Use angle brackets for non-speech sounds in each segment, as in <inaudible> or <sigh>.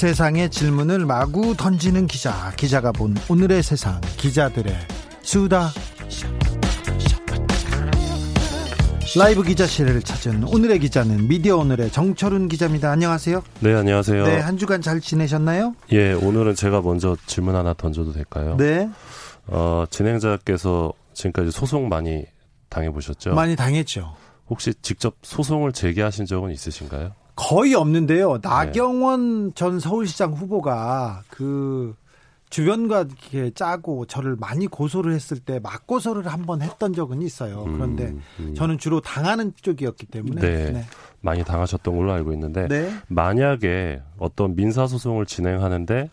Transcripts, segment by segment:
세상의 질문을 마구 던지는 기자 기자가 본 오늘의 세상 기자들의 수다 라이브 기자실을 찾은 오늘의 기자는 미디어 오늘의 정철훈 기자입니다. 안녕하세요. 네, 안녕하세요. 네, 한 주간 잘 지내셨나요? 예, 오늘은 제가 먼저 질문 하나 던져도 될까요? 네. 어, 진행자께서 지금까지 소송 많이 당해 보셨죠? 많이 당했죠. 혹시 직접 소송을 제기하신 적은 있으신가요? 거의 없는데요. 나경원 네. 전 서울시장 후보가 그 주변과 이렇게 짜고 저를 많이 고소를 했을 때 맞고소를 한번 했던 적은 있어요. 음, 그런데 음, 음. 저는 주로 당하는 쪽이었기 때문에 네, 네. 많이 당하셨던 걸로 알고 있는데 네. 만약에 어떤 민사 소송을 진행하는데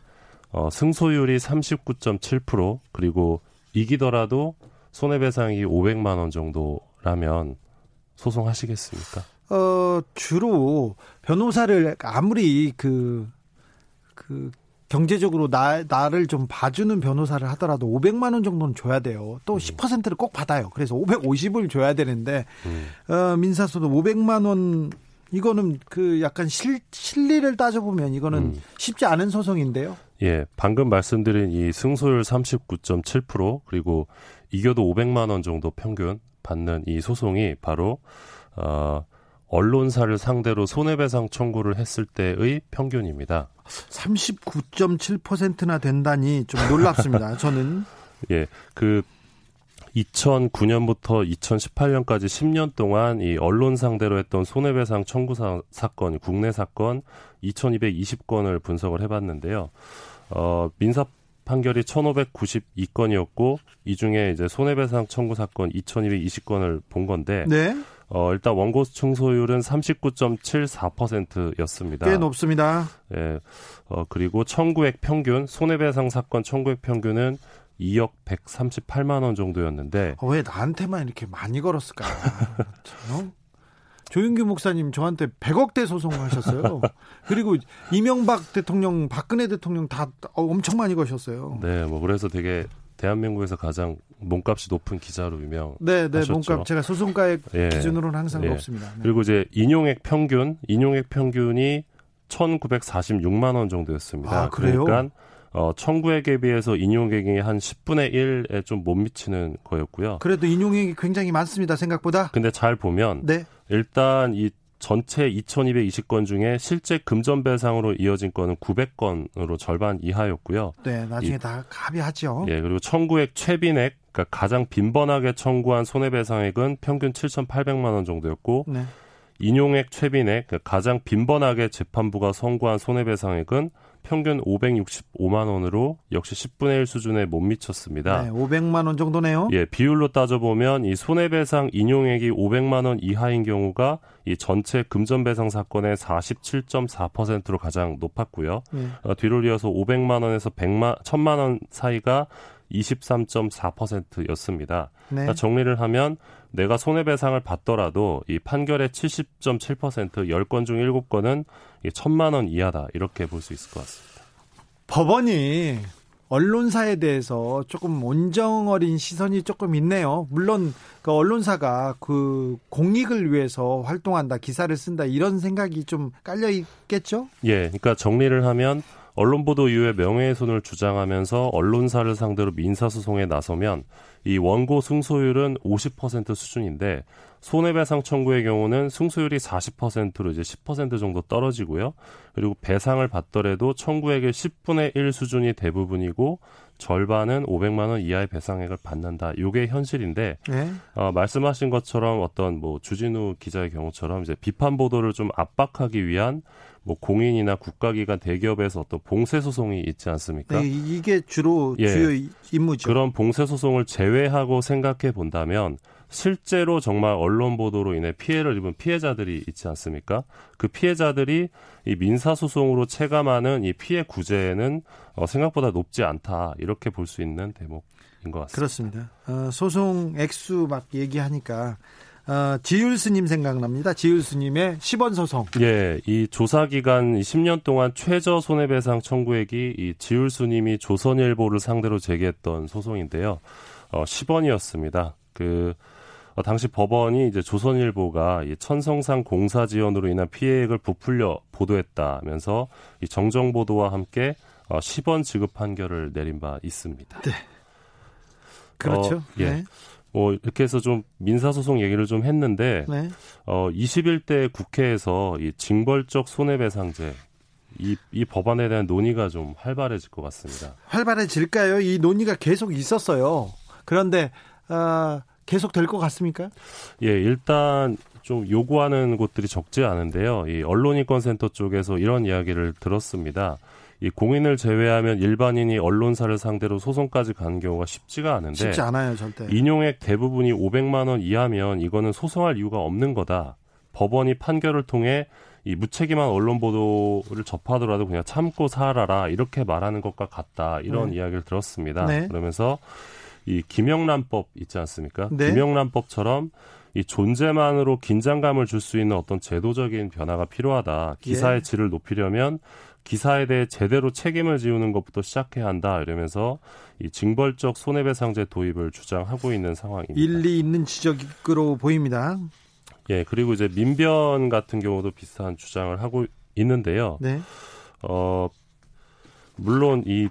어, 승소율이 39.7% 그리고 이기더라도 손해배상이 500만 원 정도라면 소송하시겠습니까? 어, 주로 변호사를 아무리 그, 그, 경제적으로 나, 나를 좀 봐주는 변호사를 하더라도 500만 원 정도는 줘야 돼요. 또 10%를 꼭 받아요. 그래서 550을 줘야 되는데, 음. 어, 민사소도 500만 원, 이거는 그 약간 실, 실리를 따져보면 이거는 음. 쉽지 않은 소송인데요. 예, 방금 말씀드린 이 승소율 39.7% 그리고 이겨도 500만 원 정도 평균 받는 이 소송이 바로 어 언론사를 상대로 손해배상 청구를 했을 때의 평균입니다. 39.7%나 된다니 좀 놀랍습니다. <laughs> 저는 예, 그 2009년부터 2018년까지 10년 동안 이 언론 상대로 했던 손해배상 청구 사, 사건, 국내 사건 2,220건을 분석을 해봤는데요. 어, 민사 판결이 1,592건이었고 이 중에 이제 손해배상 청구 사건 2,220건을 본 건데 네. 어, 일단 원고 승소율은 39.74%였습니다. 꽤 높습니다. 예. 어, 그리고 청구액 평균, 손해배상 사건 청구액 평균은 2억 138만 원 정도였는데 어, 왜 나한테만 이렇게 많이 걸었을까요? 조윤규 목사님 저한테 100억대 소송을 하셨어요. 그리고 이명박 대통령, 박근혜 대통령 다 엄청 많이 거셨어요. 네, 뭐 그래서 되게 대한민국에서 가장 몸값이 높은 기자로 유명. 네, 네, 몸값 제가 소송가액 예. 기준으로는 항상 예. 높습니다. 네. 그리고 이제 인용액 평균, 인용액 평균이 1,946만 원 정도였습니다. 아, 그래요? 그러니까 어, 청구액에 비해서 인용액이 한 10분의 1에 좀 못 미치는 거였고요. 그래도 인용액이 굉장히 많습니다, 생각보다. 근데 잘 보면 네. 일단 이 전체 2,220건 중에 실제 금전 배상으로 이어진 건은 900건으로 절반 이하였고요. 네, 나중에 이, 다 합의하죠. 예, 그리고 청구액 최빈액, 그러니까 가장 빈번하게 청구한 손해배상액은 평균 7,800만 원 정도였고, 네. 인용액 최빈액, 그러니까 가장 빈번하게 재판부가 선고한 손해배상액은 평균 565만 원으로 역시 10분의 1 수준에 못 미쳤습니다. 네, 500만 원 정도네요. 예, 비율로 따져 보면 이 손해배상 인용액이 500만 원 이하인 경우가 이 전체 금전배상 사건의 47.4%로 가장 높았고요. 네. 어, 뒤를 이어서 500만 원에서 100만 1000만 원 사이가 23.4%였습니다. 네. 그러니까 정리를 하면 내가 손해배상을 받더라도 이 판결의 70.7% 10건 중 7건은 천만 원 이하다 이렇게 볼 수 있을 것 같습니다. 법원이 언론사에 대해서 조금 온정 어린 시선이 조금 있네요. 물론 그 언론사가 그 공익을 위해서 활동한다, 기사를 쓴다 이런 생각이 좀 깔려 있겠죠? 예, 그러니까 정리를 하면 언론 보도 이후에 명예훼손을 주장하면서 언론사를 상대로 민사소송에 나서면 이 원고 승소율은 50% 수준인데 손해배상 청구의 경우는 승소율이 40%로 이제 10% 정도 떨어지고요. 그리고 배상을 받더라도 청구액의 10분의 1 수준이 대부분이고 절반은 500만 원 이하의 배상액을 받는다. 이게 현실인데 네. 어, 말씀하신 것처럼 어떤 뭐 주진우 기자의 경우처럼 이제 비판 보도를 좀 압박하기 위한 뭐 공인이나 국가기관 대기업에서 어떤 봉쇄 소송이 있지 않습니까? 네, 이게 주로 예, 주요 임무죠. 그런 봉쇄 소송을 제외하고 생각해 본다면 실제로 정말 언론 보도로 인해 피해를 입은 피해자들이 있지 않습니까? 그 피해자들이 이 민사 소송으로 체감하는 이 피해 구제는 어, 생각보다 높지 않다 이렇게 볼 수 있는 대목인 것 같습니다. 그렇습니다. 어, 소송 액수 막 얘기하니까 어, 지율 스님 생각납니다. 지율 스님의 10원 소송. 예, 이 조사 기간 10년 동안 최저 손해배상 청구액이 이 지율 스님이 조선일보를 상대로 제기했던 소송인데요. 어, 10원이었습니다. 그 어, 당시 법원이 이제 조선일보가 이 천성상 공사 지원으로 인한 피해액을 부풀려 보도했다면서 이 정정 보도와 함께 어, 10원 지급 판결을 내린 바 있습니다. 네. 그렇죠. 어, 예. 네. 뭐 이렇게 해서 좀 민사 소송 얘기를 좀 했는데 네. 어 21대 국회에서 이 징벌적 손해배상제 이, 이 법안에 대한 논의가 좀 활발해질 것 같습니다. 활발해질까요? 이 논의가 계속 있었어요. 그런데 어, 계속 될 것 같습니까? 예, 일단 좀 요구하는 곳들이 적지 않은데요. 이 언론인권센터 쪽에서 이런 이야기를 들었습니다. 이 공인을 제외하면 일반인이 언론사를 상대로 소송까지 가는 경우가 쉽지가 않은데 쉽지 않아요, 절대. 인용액 대부분이 500만 원 이하면 이거는 소송할 이유가 없는 거다. 법원이 판결을 통해 이 무책임한 언론 보도를 접하더라도 그냥 참고 살아라 이렇게 말하는 것과 같다 이런 네. 이야기를 들었습니다. 네. 그러면서 이 김영란법 있지 않습니까? 네. 김영란법처럼 이 존재만으로 긴장감을 줄 수 있는 어떤 제도적인 변화가 필요하다. 기사의 예. 질을 높이려면 기사에 대해 제대로 책임을 지우는 것부터 시작해야 한다. 이러면서 이 징벌적 손해배상제 도입을 주장하고 있는 상황입니다. 일리 있는 지적으로 보입니다. 예, 그리고 이제 민변 같은 경우도 비슷한 주장을 하고 있는데요. 네. 어, 물론 이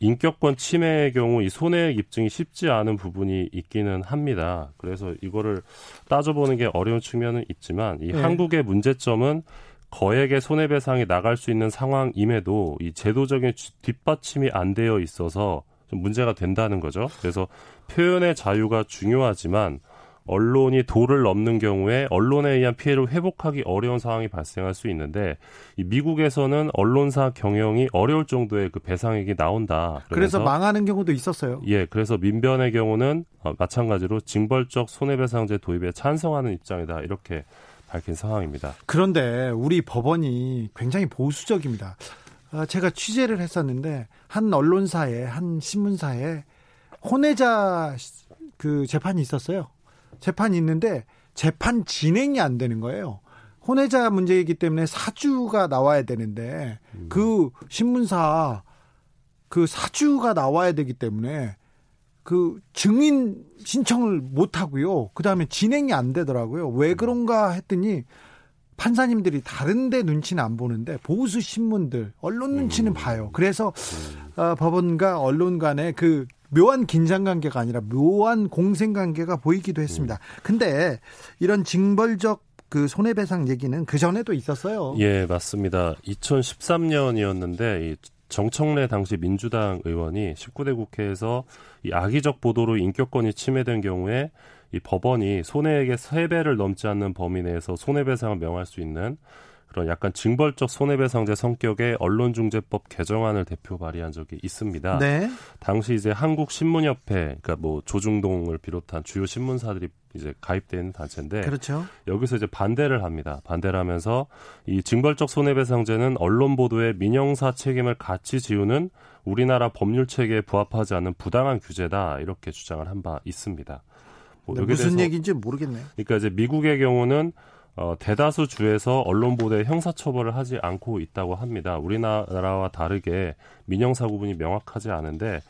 인격권 침해의 경우 이 손해액 입증이 쉽지 않은 부분이 있기는 합니다. 그래서 이거를 따져보는 게 어려운 측면은 있지만 이 네. 한국의 문제점은 거액의 손해배상이 나갈 수 있는 상황임에도 이 제도적인 뒷받침이 안 되어 있어서 좀 문제가 된다는 거죠. 그래서 표현의 자유가 중요하지만 언론이 도를 넘는 경우에 언론에 의한 피해를 회복하기 어려운 상황이 발생할 수 있는데 이 미국에서는 언론사 경영이 어려울 정도의 그 배상액이 나온다. 그래서 망하는 경우도 있었어요. 예, 그래서 민변의 경우는 어, 마찬가지로 징벌적 손해배상제 도입에 찬성하는 입장이다 이렇게 밝힌 상황입니다. 그런데 우리 법원이 굉장히 보수적입니다. 아, 제가 취재를 했었는데 한 언론사에 한 신문사에 혼외자 그 재판이 있었어요. 재판이 있는데 재판 진행이 안 되는 거예요. 혼외자 문제이기 때문에 사주가 나와야 되는데 음. 그 신문사 그 사주가 나와야 되기 때문에 그 증인 신청을 못 하고요. 그다음에 진행이 안 되더라고요. 왜 그런가 했더니 판사님들이 다른데 눈치는 안 보는데 보수 신문들 언론 눈치는 음. 봐요. 그래서 음. 어, 법원과 언론 간의 그 묘한 긴장 관계가 아니라 묘한 공생 관계가 보이기도 했습니다. 음. 근데 이런 징벌적 그 손해배상 얘기는 그 전에도 있었어요. 예, 맞습니다. 2013년이었는데 정청래 당시 민주당 의원이 19대 국회에서 이 악의적 보도로 인격권이 침해된 경우에 이 법원이 손해액의 3배를 넘지 않는 범위 내에서 손해배상을 명할 수 있는 그런 약간 징벌적 손해배상제 성격의 언론중재법 개정안을 대표 발의한 적이 있습니다. 네. 당시 이제 한국신문협회, 그러니까 뭐 조중동을 비롯한 주요 신문사들이 이제 가입된 단체인데, 그렇죠. 여기서 이제 반대를 합니다. 반대를 하면서 이 징벌적 손해배상제는 언론 보도의 민영사 책임을 같이 지우는 우리나라 법률 체계에 부합하지 않는 부당한 규제다 이렇게 주장을 한 바 있습니다. 뭐 네, 무슨 얘기인지 모르겠네요. 그러니까 이제 미국의 경우는 어, 대다수 주에서 언론 보도에 형사처벌을 하지 않고 있다고 합니다. 우리나라와 다르게 민영사 구분이 명확하지 않은데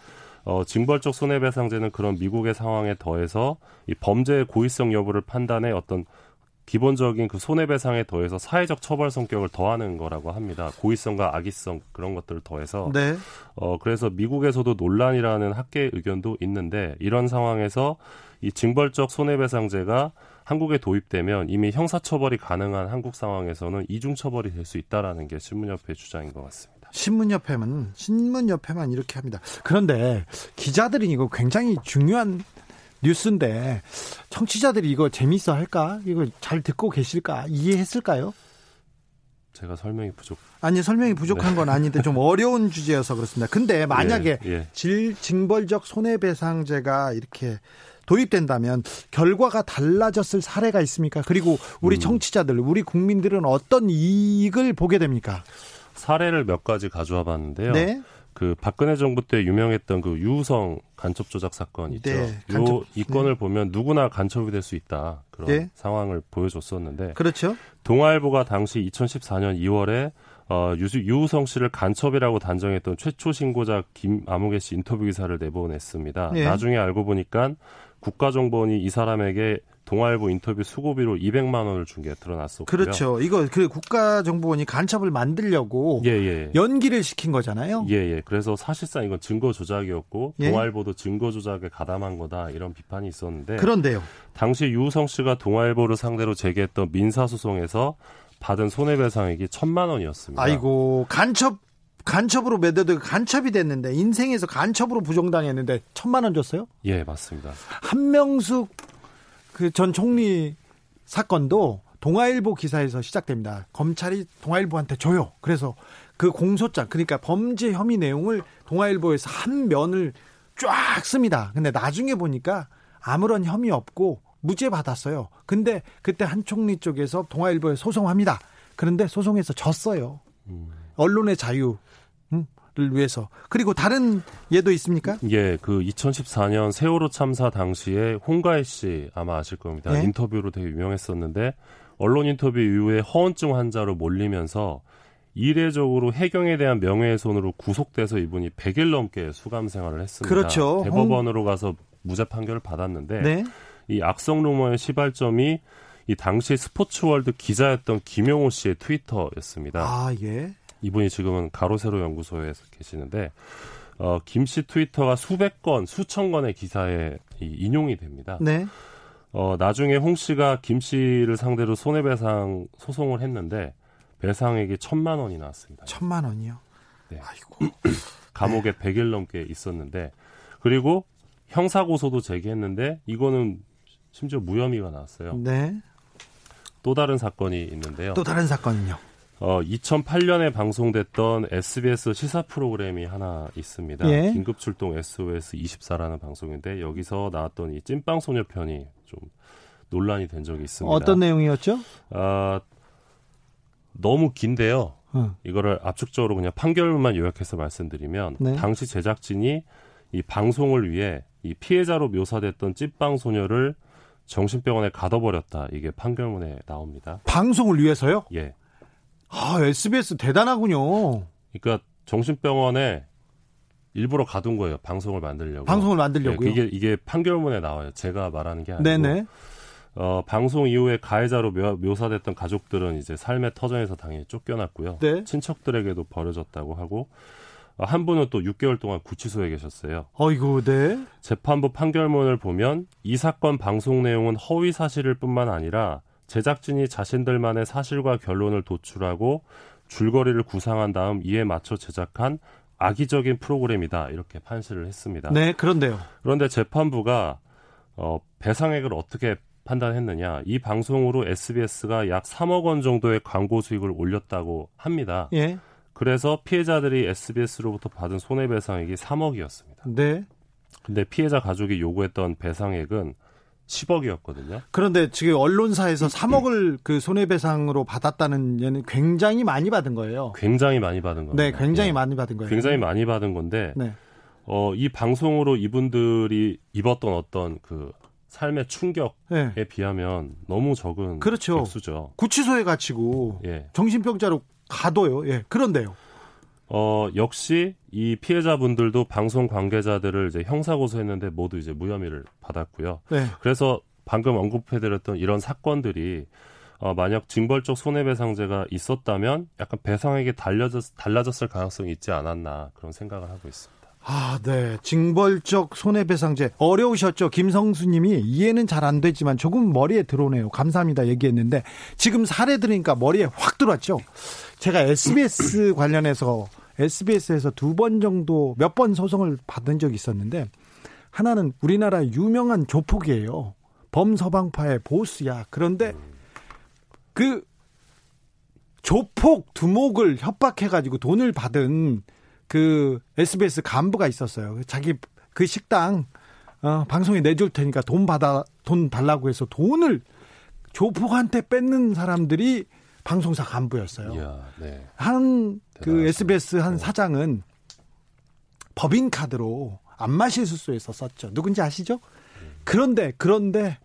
어, 징벌적 손해배상제는 그런 미국의 상황에 더해서 이 범죄의 고의성 여부를 판단해 어떤 기본적인 그 손해배상에 더해서 사회적 처벌 성격을 더하는 거라고 합니다. 고의성과 악의성 그런 것들을 더해서. 네. 어, 그래서 미국에서도 논란이라는 학계 의견도 있는데 이런 상황에서 이 징벌적 손해배상제가 한국에 도입되면 이미 형사처벌이 가능한 한국 상황에서는 이중처벌이 될 수 있다라는 게 신문협회 주장인 것 같습니다. 신문협회만 신문협회만 이렇게 합니다. 그런데 기자들이 이거 굉장히 중요한 뉴스인데 청취자들이 이거 재밌어 할까? 이거 잘 듣고 계실까? 이해했을까요? 제가 설명이 부족. 아니 설명이 부족한 네. 건 아닌데 좀 어려운 <laughs> 주제여서 그렇습니다. 근데 만약에 예, 예. 질 징벌적 손해배상제가 이렇게 도입된다면 결과가 달라졌을 사례가 있습니까? 그리고 우리 음. 청취자들, 우리 국민들은 어떤 이익을 보게 됩니까? 사례를 몇 가지 가져와 봤는데요. 네. 그 박근혜 정부 때 유명했던 그 유우성 간첩 조작 사건 있죠. 네, 간첩, 요이 건을 네. 보면 누구나 간첩이 될 수 있다 그런 네. 상황을 보여줬었는데. 그렇죠. 동아일보가 당시 2014년 2월에 어, 유우성 씨를 간첩이라고 단정했던 최초 신고자 김아무개 씨 인터뷰 기사를 내보냈습니다. 네. 나중에 알고 보니까 국가정보원이 이 사람에게 동아일보 인터뷰 수고비로 200만 원을 준 게 드러났었고요. 그렇죠. 이거 그 국가정보원이 간첩을 만들려고 예, 예. 연기를 시킨 거잖아요. 예, 예. 그래서 사실상 이건 증거 조작이었고 예? 동아일보도 증거 조작에 가담한 거다 이런 비판이 있었는데 그런데요. 당시 유우성 씨가 동아일보를 상대로 제기했던 민사 소송에서 받은 손해배상액이 천만 원이었습니다. 아이고 간첩 간첩으로 매도돼 간첩이 됐는데 인생에서 간첩으로 부정당했는데 천만 원 줬어요? 예, 맞습니다. 한명숙 그 전 총리 사건도 동아일보 기사에서 시작됩니다. 검찰이 동아일보한테 줘요. 그래서 그 공소장, 그러니까 범죄 혐의 내용을 동아일보에서 한 면을 쫙 씁니다. 근데 나중에 보니까 아무런 혐의 없고 무죄 받았어요. 근데 그때 한 총리 쪽에서 동아일보에 소송합니다. 그런데 소송에서 졌어요. 음. 언론의 자유, 를 위해서. 그리고 다른 예도 있습니까? 예, 그 2014년 세월호 참사 당시에 홍가혜 씨 아마 아실 겁니다. 네? 인터뷰로 되게 유명했었는데 언론 인터뷰 이후에 허언증 환자로 몰리면서 이례적으로 해경에 대한 명예훼손으로 구속돼서 이분이 100일 넘게 수감 생활을 했습니다. 그렇죠. 대법원으로 가서 무죄 판결을 받았는데 네? 이 악성 루머의 시발점이 이 당시 스포츠월드 기자였던 김용호 씨의 트위터였습니다. 아, 예. 이분이 지금은 가로세로 연구소에 계시는데 어, 김씨 트위터가 수백 건, 수천 건의 기사에 이, 인용이 됩니다. 네. 어, 나중에 홍 씨가 김 씨를 상대로 손해배상 소송을 했는데 배상액이 천만 원이 나왔습니다. 천만 원이요? 네. 아이고. <clears throat> 감옥에 네. 100일 넘게 있었는데 그리고 형사고소도 제기했는데 이거는 심지어 무혐의가 나왔어요. 네. 또 다른 사건이 있는데요. 또 다른 사건은요? 어, 2008년에 방송됐던 SBS 시사 프로그램이 하나 있습니다. 예. 긴급 출동 SOS 24라는 방송인데 여기서 나왔던 이 찐빵 소녀 편이 좀 논란이 된 적이 있습니다. 어떤 내용이었죠? 아, 너무 긴데요. 음. 이거를 압축적으로 그냥 판결만 요약해서 말씀드리면 네. 당시 제작진이 이 방송을 위해 이 피해자로 묘사됐던 찐빵 소녀를 정신병원에 가둬버렸다. 이게 판결문에 나옵니다. 방송을 위해서요? 예. 아, SBS 대단하군요. 그러니까 정신병원에 일부러 가둔 거예요. 방송을 만들려고. 방송을 만들려고요. 네, 이게 이게 판결문에 나와요. 제가 말하는 게 아니고. 네네. 어, 방송 이후에 가해자로 묘, 사됐던 가족들은 이제 삶의 터전에서 당연히 쫓겨났고요. 네. 친척들에게도 버려졌다고 하고 어, 한 분은 또 6개월 동안 구치소에 계셨어요. 어이구, 네. 재판부 판결문을 보면 이 사건 방송 내용은 허위 사실일 뿐만 아니라 제작진이 자신들만의 사실과 결론을 도출하고 줄거리를 구상한 다음 이에 맞춰 제작한 악의적인 프로그램이다 이렇게 판시를 했습니다. 네, 그런데요. 그런데 재판부가 어, 배상액을 어떻게 판단했느냐? 이 방송으로 SBS가 약 3억 원 정도의 광고 수익을 올렸다고 합니다. 예. 그래서 피해자들이 SBS로부터 받은 손해배상액이 3억이었습니다. 네. 근데 피해자 가족이 요구했던 배상액은 10억이었거든요. 그런데 지금 언론사에서 3억을 그 손해배상으로 받았다는 얘는 굉장히 많이 받은 거예요. 굉장히 많이 받은 거예요. 네, 굉장히 네. 많이 받은 거예요. 굉장히 많이 받은 건데, 네. 어, 이 방송으로 이분들이 입었던 어떤 그 삶의 충격에 네. 비하면 너무 적은 그렇죠. 액수죠. 구치소에 갇히고 예. 정신병자로 가둬요. 예. 그런데요. 어, 역시 이 피해자분들도 방송 관계자들을 이제 형사고소했는데 모두 이제 무혐의를 받았고요. 네. 그래서 방금 언급해드렸던 이런 사건들이 어, 만약 징벌적 손해배상제가 있었다면 약간 배상액이 달려졌, 달라졌을 가능성이 있지 않았나 그런 생각을 하고 있습니다. 아, 네. 징벌적 손해배상제 어려우셨죠. 김성수 님이 이해는 잘 안 되지만 조금 머리에 들어오네요. 감사합니다. 얘기했는데 지금 사례 들으니까 머리에 확 들어왔죠. 제가 SBS 관련해서 SBS에서 두 번 정도 몇 번 소송을 받은 적이 있었는데 하나는 우리나라 유명한 조폭이에요. 범서방파의 보스야. 그런데 그 조폭 두목을 협박해가지고 돈을 받은 그 SBS 간부가 있었어요. 자기 그 식당 어, 방송에 내줄 테니까 돈 받아 돈 달라고 해서 돈을 조폭한테 뺏는 사람들이 방송사 간부였어요. 이야, 네. 한그 대단하시네. SBS 한 사장은 법인 카드로 안마실 수소에서 썼죠. 누군지 아시죠? 그런데 그런데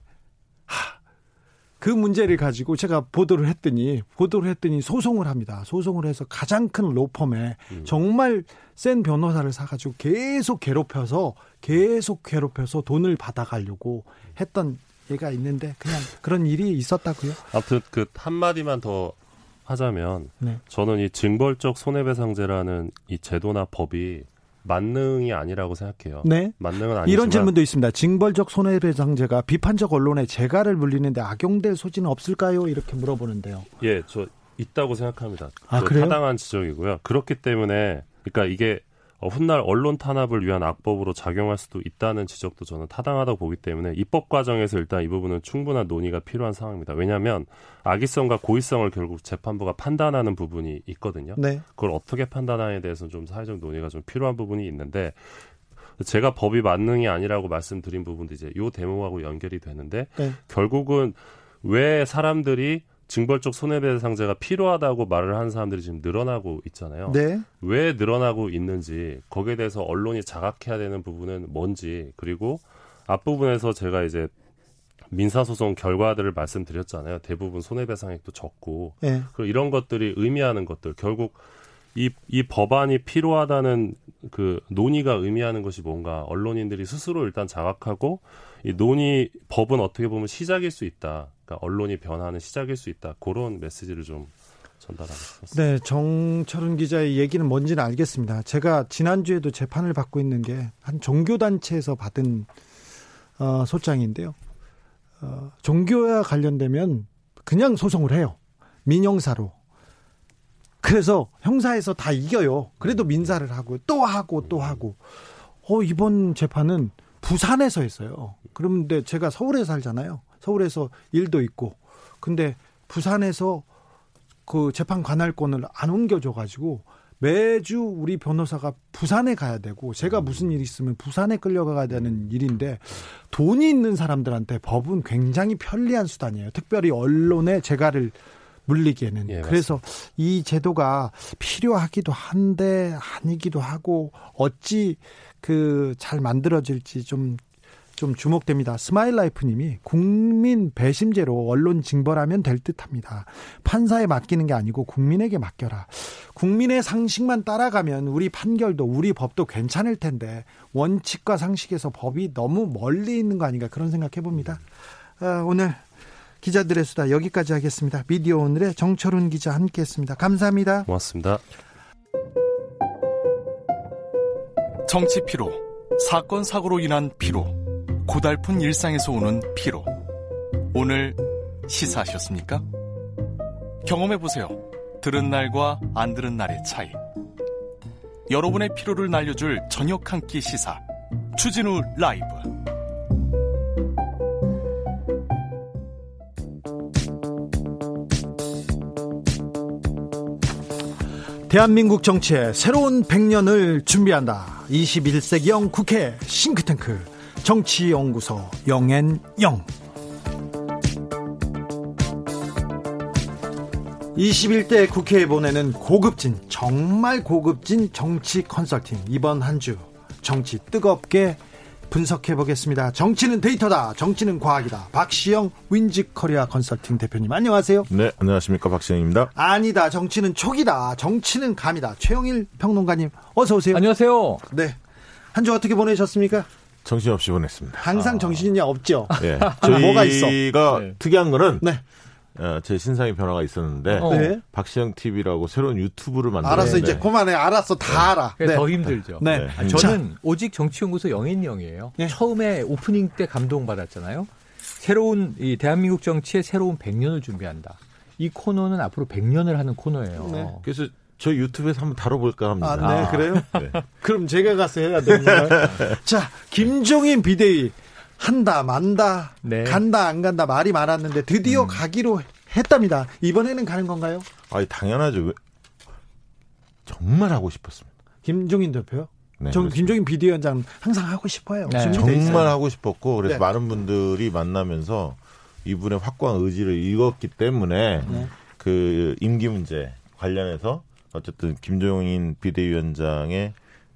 하, 그 문제를 가지고 제가 보도를 했더니 보도를 했더니 소송을 합니다. 소송을 해서 가장 큰 로펌에 정말 센 변호사를 사가지고 계속 괴롭혀서 계속 괴롭혀서 돈을 받아가려고 했던 얘가 있는데 그냥 그런 일이 있었다고요. 아무튼 그 한마디만 더 하자면 네. 저는 이 징벌적 손해배상제라는 이 제도나 법이 만능이 아니라고 생각해요. 네. 만능은 아니지만 이런 질문도 있습니다. 징벌적 손해배상제가 비판적 언론에 재갈을 물리는데 악용될 소지는 없을까요? 이렇게 물어보는데요. 예, 저 있다고 생각합니다. 아, 그 그래요? 타당한 지적이고요. 그렇기 때문에 그러니까 이게 어, 훗날 언론 탄압을 위한 악법으로 작용할 수도 있다는 지적도 저는 타당하다고 보기 때문에 입법 과정에서 일단 이 부분은 충분한 논의가 필요한 상황입니다. 왜냐하면 악의성과 고의성을 결국 재판부가 판단하는 부분이 있거든요. 네. 그걸 어떻게 판단하냐에 대해서는 좀 사회적 논의가 좀 필요한 부분이 있는데 제가 법이 만능이 아니라고 말씀드린 부분도 이제 요 대목하고 연결이 되는데 네. 결국은 왜 사람들이 징벌적 손해배상제가 필요하다고 말을 하는 사람들이 지금 늘어나고 있잖아요. 네. 왜 늘어나고 있는지 거기에 대해서 언론이 자각해야 되는 부분은 뭔지 그리고 앞부분에서 제가 이제 민사소송 결과들을 말씀드렸잖아요. 대부분 손해배상액도 적고 네. 그리고 이런 것들이 의미하는 것들 결국 이, 이 법안이 필요하다는 그 논의가 의미하는 것이 뭔가 언론인들이 스스로 일단 자각하고 이 논의 법은 어떻게 보면 시작일 수 있다. 그러니까 언론이 변하는 시작일 수 있다. 그런 메시지를 좀 전달하고 싶었습니다. 네, 정철은 기자의 얘기는 뭔지는 알겠습니다. 제가 지난주에도 재판을 받고 있는 게 한 종교단체에서 받은 어, 소장인데요. 어, 종교와 관련되면 그냥 소송을 해요. 민형사로. 그래서 형사에서 다 이겨요. 그래도 민사를 하고 또 하고 또 하고. 어, 이번 재판은 부산에서 했어요. 그런데 제가 서울에 살잖아요. 서울에서 일도 있고. 근데 부산에서 그 재판 관할권을 안 옮겨줘 가지고 매주 우리 변호사가 부산에 가야 되고 제가 무슨 일이 있으면 부산에 끌려가야 되는 일인데 돈이 있는 사람들한테 법은 굉장히 편리한 수단이에요. 특별히 언론의 재갈을 물리기에는 예, 그래서 이 제도가 필요하기도 한데 아니기도 하고 어찌 그 잘 만들어질지 좀 좀 주목됩니다. 스마일 라이프님이 국민 배심제로 언론 징벌하면 될 듯합니다. 판사에 맡기는 게 아니고 국민에게 맡겨라. 국민의 상식만 따라가면 우리 판결도 우리 법도 괜찮을 텐데 원칙과 상식에서 법이 너무 멀리 있는 거 아닌가 그런 생각해 봅니다. 아, 오늘 기자들의 수다 여기까지 하겠습니다. 미디어 오늘의 정철훈 기자 함께했습니다. 감사합니다. 고맙습니다. 정치 피로, 사건 사고로 인한 피로, 고달픈 일상에서 오는 피로. 오늘 시사하셨습니까? 경험해 보세요. 들은 날과 안 들은 날의 차이. 여러분의 피로를 날려줄 저녁 한 끼 시사. 추진우 라이브. 대한민국 정치의 새로운 100년을 준비한다. 21세기형 국회 싱크탱크 정치연구소 영앤영 21대 국회에 보내는 고급진 정말 고급진 정치 컨설팅 이번 한 주 정치 뜨겁게 분석해 보겠습니다. 정치는 데이터다. 정치는 과학이다. 박시영 윈지코리아 컨설팅 대표님 안녕하세요. 네, 안녕하십니까 박시영입니다. 아니다. 정치는 촉이다. 정치는 감이다. 최영일 평론가님 어서 오세요. 안녕하세요. 네. 한 주 어떻게 보내셨습니까? 정신없이 보냈습니다. 항상 정신이 없죠. 예, <laughs> 뭐가 있어? 저희가 네. 특이한 거는 네. 어, 제 신상의 변화가 있었는데 어. 네. 박시영 TV라고 새로운 유튜브를 만들었는데 알았어 이제 그만해. 알았어. 다 알아. 그게 네. 더 힘들죠. 네. 네. 아, 저는 오직 정치연구소 영앤영이에요. 네. 처음에 오프닝 때 감동 받았잖아요. 새로운 이 대한민국 정치의 새로운 100년을 준비한다. 이 코너는 앞으로 100년을 하는 코너예요. 네. 그래서 저희 유튜브에서 한번 다뤄볼까 합니다. 아, 네, 아. 그래요? 네. <laughs> 그럼 제가 가서 해야 되는 거예요? <laughs> 자, 김종인 비대위 한다, 만다, 네. 간다, 안 간다 말이 많았는데 드디어 가기로 했답니다. 이번에는 가는 건가요? 아니 당연하죠. 왜- 정말 하고 싶었습니다. 김종인 대표요? 네, 전. 김종인 비대위원장 항상 하고 싶어요. 네. 정말 하고 싶었고 그래서 네. 많은 분들이 만나면서 이분의 확고한 의지를 읽었기 때문에 네. 그 임기 문제 관련해서 어쨌든 김종인 비대위원장의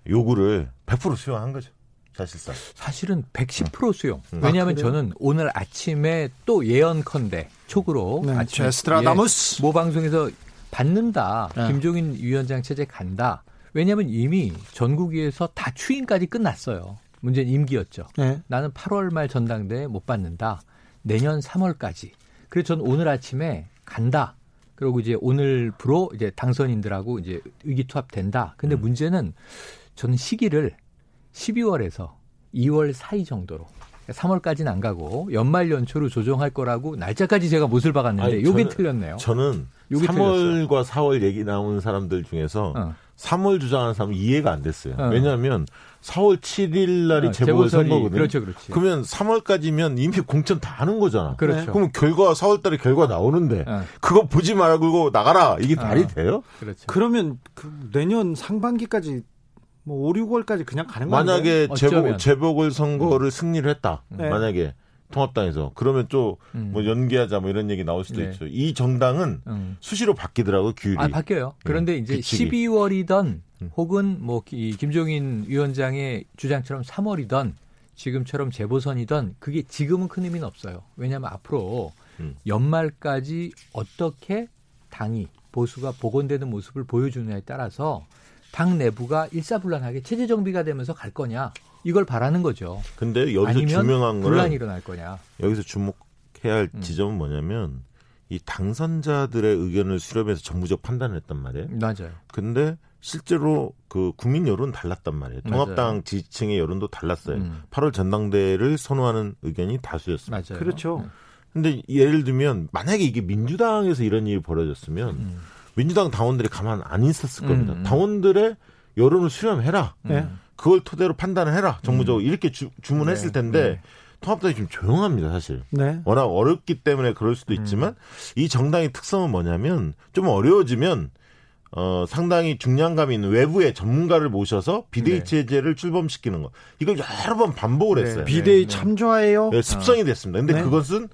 요구를 100% 수용한 거죠. 사실상. 사실은 110% 수용. 음. 왜냐하면 아? 저는 오늘 아침에 또 예언컨대 촉으로 네, 아침에 제스트라다무스. 예, 모 방송에서 받는다. 네. 김종인 위원장 체제 간다. 왜냐하면 이미 전국위에서 다 추인까지 끝났어요. 문제는 임기였죠. 네. 나는 8월 말 전당대회 못 받는다. 내년 3월까지. 그래서 전 오늘 아침에 간다. 그리고 이제 오늘부로 이제 당선인들하고 이제 의기투합된다. 근데 음. 문제는 저는 시기를 12월에서 2월 사이 정도로 3월까지는 안 가고 연말 연초로 조정할 거라고 날짜까지 제가 못을 박았는데 요게 저는- 틀렸네요. 저는 요게 3월과 4월 얘기 나오는 사람들 중에서 어. 3월 주장하는 사람은 이해가 안 됐어요. 어. 왜냐하면 4월 7일 날이 어, 재보궐선거거든요. 재보선이- 그렇죠, 그렇지. 그러면 3월까지면 이미 공천 다 하는 거잖아. 그렇죠. 그럼 결과 4월 달에 결과 나오는데 어. 그거 보지 말고 나가라. 이게 말이 어. 돼요? 그렇죠. 그러면 그 내년 상반기까지 뭐 5, 6월까지 그냥 가는 거 아니에요? 만약에 재보. 재보궐 선거를 승리를 했다. 네. 만약에 통합당에서 그러면 좀뭐 음. 연기하자 뭐 이런 얘기 나올 수도 네. 있죠. 이 정당은 음. 수시로 바뀌더라고 규율이. 아, 바뀌어요. 그런데 이제 규칙이. 12월이던 음. 혹은 뭐 이 김종인 위원장의 주장처럼 3월이던 지금처럼 재보선이던 그게 지금은 큰 의미는 없어요. 왜냐하면 앞으로 음. 연말까지 어떻게 당이 보수가 복원되는 모습을 보여주느냐에 따라서 당 내부가 일사불란하게 체제 정비가 되면서 갈 거냐 이걸 바라는 거죠. 근데 여기서 중요한 거는 일어날 거냐. 여기서 주목해야 할 음. 지점은 뭐냐면 이 당선자들의 의견을 수렴해서 정부적 판단을 했단 말이에요. 맞아요. 근데 실제로 그 국민 여론 달랐단 말이에요. 맞아요. 통합당 지지층의 여론도 달랐어요. 음. 8월 전당대회를 선호하는 의견이 다수였습니다. 맞아요. 그렇죠. 네. 근데 예를 들면 만약에 이게 민주당에서 이런 일이 벌어졌으면 음. 민주당 당원들이 가만 안 있었을 겁니다. 음. 당원들의 여론을 수렴해라. 네. 음. 그걸 토대로 판단을 해라. 정부적으로 이렇게 주, 문했을 네. 텐데 네. 통합당이 좀 조용합니다, 사실. 네. 워낙 어렵기 때문에 그럴 수도 음. 있지만 이 정당의 특성은 뭐냐면 좀 어려워지면 어 상당히 중량감 있는 외부의 전문가를 모셔서 비대위 네. 체제를 출범시키는 거. 이걸 여러 번 반복을 네. 했어요. 비대위 네. 참조하예요. 네, 습성이 됐습니다. 근데 네. 그것은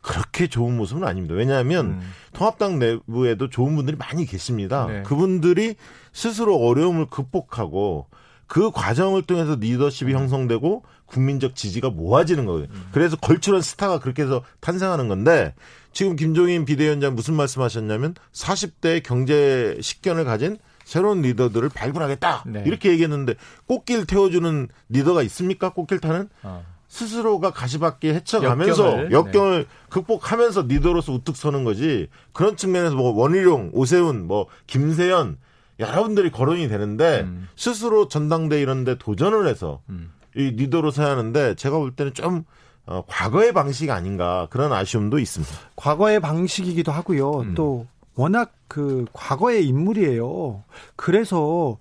그렇게 좋은 모습은 아닙니다. 왜냐하면 음. 통합당 내부에도 좋은 분들이 많이 계십니다. 네. 그분들이 스스로 어려움을 극복하고 그 과정을 통해서 리더십이 음. 형성되고 국민적 지지가 모아지는 거예요. 그래서 걸출한 스타가 그렇게 해서 탄생하는 건데 지금 김종인 비대위원장 무슨 말씀하셨냐면 40대 경제 식견을 가진 새로운 리더들을 발굴하겠다 네. 이렇게 얘기했는데 꽃길 태워주는 리더가 있습니까? 꽃길 타는 어. 스스로가 가시밭길 헤쳐가면서 역경을, 역경을, 극복하면서 리더로서 우뚝 서는 거지 그런 측면에서 뭐 원희룡, 오세훈, 뭐 김세연 여러분들이 거론이 되는데 음. 스스로 전당대 이런데 도전을 해서 음. 이 리더로 서야 하는데 제가 볼 때는 좀 어, 과거의 방식 아닌가 그런 아쉬움도 있습니다. 과거의 방식이기도 하고요. 음. 또 워낙 그 과거의 인물이에요. 그래서